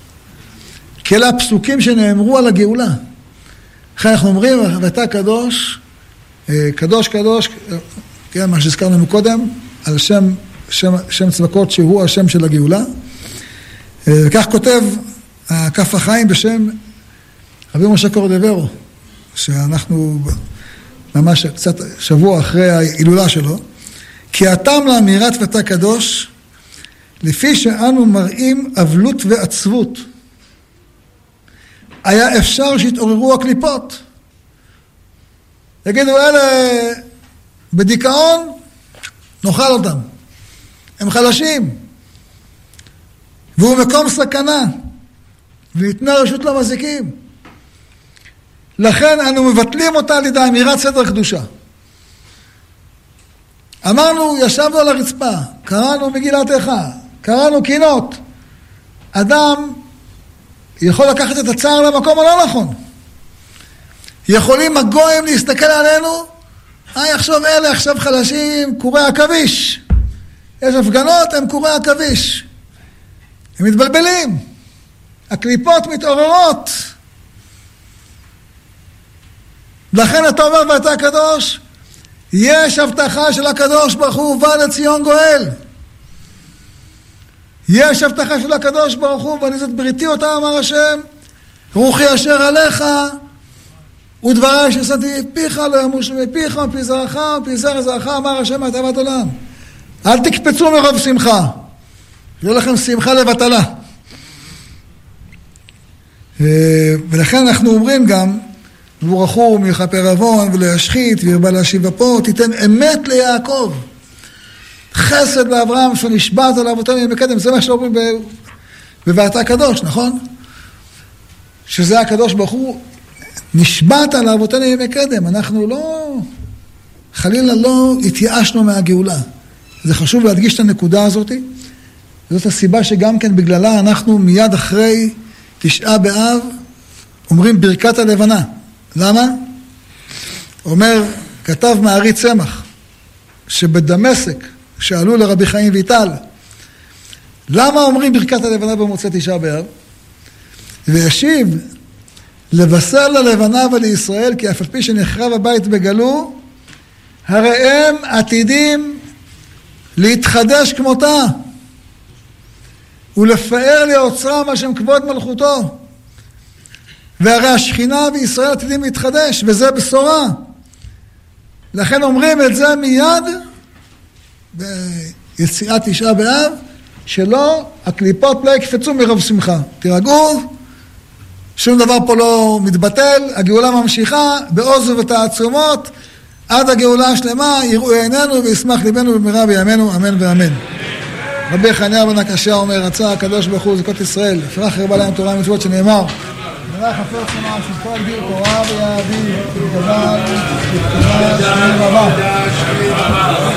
כי אלה הפסוקים שנאמרו על הגאולה. לכן אנחנו אומרים, ואתה קדוש, אה, קדוש קדוש, כן, מה שהזכרנו קודם, על שם, שם, שם צבקות שהוא השם של הגאולה. אה, וכך כותב הכף החיים בשם רבי משה קורדברו, שאנחנו ממש קצת שבוע אחרי ההילולה שלו, כי הטעם לאמירת ואתה קדוש, לפי שאנו מראים אבלות ועצבות. היה אפשר שיתעוררו הקליפות. יגידו, אלה בדיכאון, נאכל אותם. הם חלשים. והוא מקום סכנה, וניתנה רשות למזיקים. לכן אנו מבטלים אותה על ידי אמירת סדר קדושה. אמרנו, ישבנו על הרצפה, קראנו מגילת איכה, קראנו קינות. אדם יכול לקחת את הצער למקום הלא נכון. יכולים הגויים להסתכל עלינו, אה, יחשוב אלה עכשיו חלשים, קורי עכביש. יש הפגנות, הם קורי עכביש. הם מתבלבלים. הקליפות מתעוררות. לכן אתה אומר ואתה הקדוש, יש הבטחה של הקדוש ברוך הוא ובא לציון גואל. יש הבטחה של הקדוש ברוך הוא ואני זאת בריתי אותה אמר השם רוחי אשר עליך ודבריי ששמתי פיך לא ימושו מפיך מפי זרעך מפי זרע זרעך אמר השם מהטבת עולם. אל תקפצו מרוב שמחה. יהיו לכם שמחה לבטלה. אה, ולכן אנחנו אומרים גם וברכו מיכפר עוון ולא ישחית וירבה להשיב אפו תיתן אמת ליעקב חסד לאברהם שנשבעת על אבותינו ימי קדם, זה מה שאומרים בבעתה קדוש, נכון? שזה הקדוש ברוך הוא, נשבעת על אבותינו ימי קדם, אנחנו לא, חלילה לא התייאשנו מהגאולה. זה חשוב להדגיש את הנקודה הזאת, זאת הסיבה שגם כן בגללה אנחנו מיד אחרי תשעה באב אומרים ברכת הלבנה. למה? אומר, כתב מערי צמח, שבדמשק שאלו לרבי חיים ויטל, למה אומרים ברכת הלבנה במוצאי תשעה באב? וישיב, לבשר ללבנה ולישראל, כי אף על פי שנחרב הבית בגלו, הרי הם עתידים להתחדש כמותה, ולפאר לעוצרם השם כבוד מלכותו. והרי השכינה וישראל עתידים להתחדש, וזה בשורה. לכן אומרים את זה מיד ביציאת תשעה באב, שלא, הקליפות לא יקפצו מרוב שמחה. תירגעו, שום דבר פה לא מתבטל, הגאולה ממשיכה בעוז ובתעצומות, עד הגאולה השלמה, יראו עינינו וישמח ליבנו במהרה בימינו, אמן ואמן. רבי חניה בן הקשה אומר, רצה הקדוש ברוך הוא זכות ישראל, יפרח הרבה להם תורה ומצוות שנאמר. מלאך הפר צמא של כל גיר תורה ויעביד, גדל, גדל, רבה.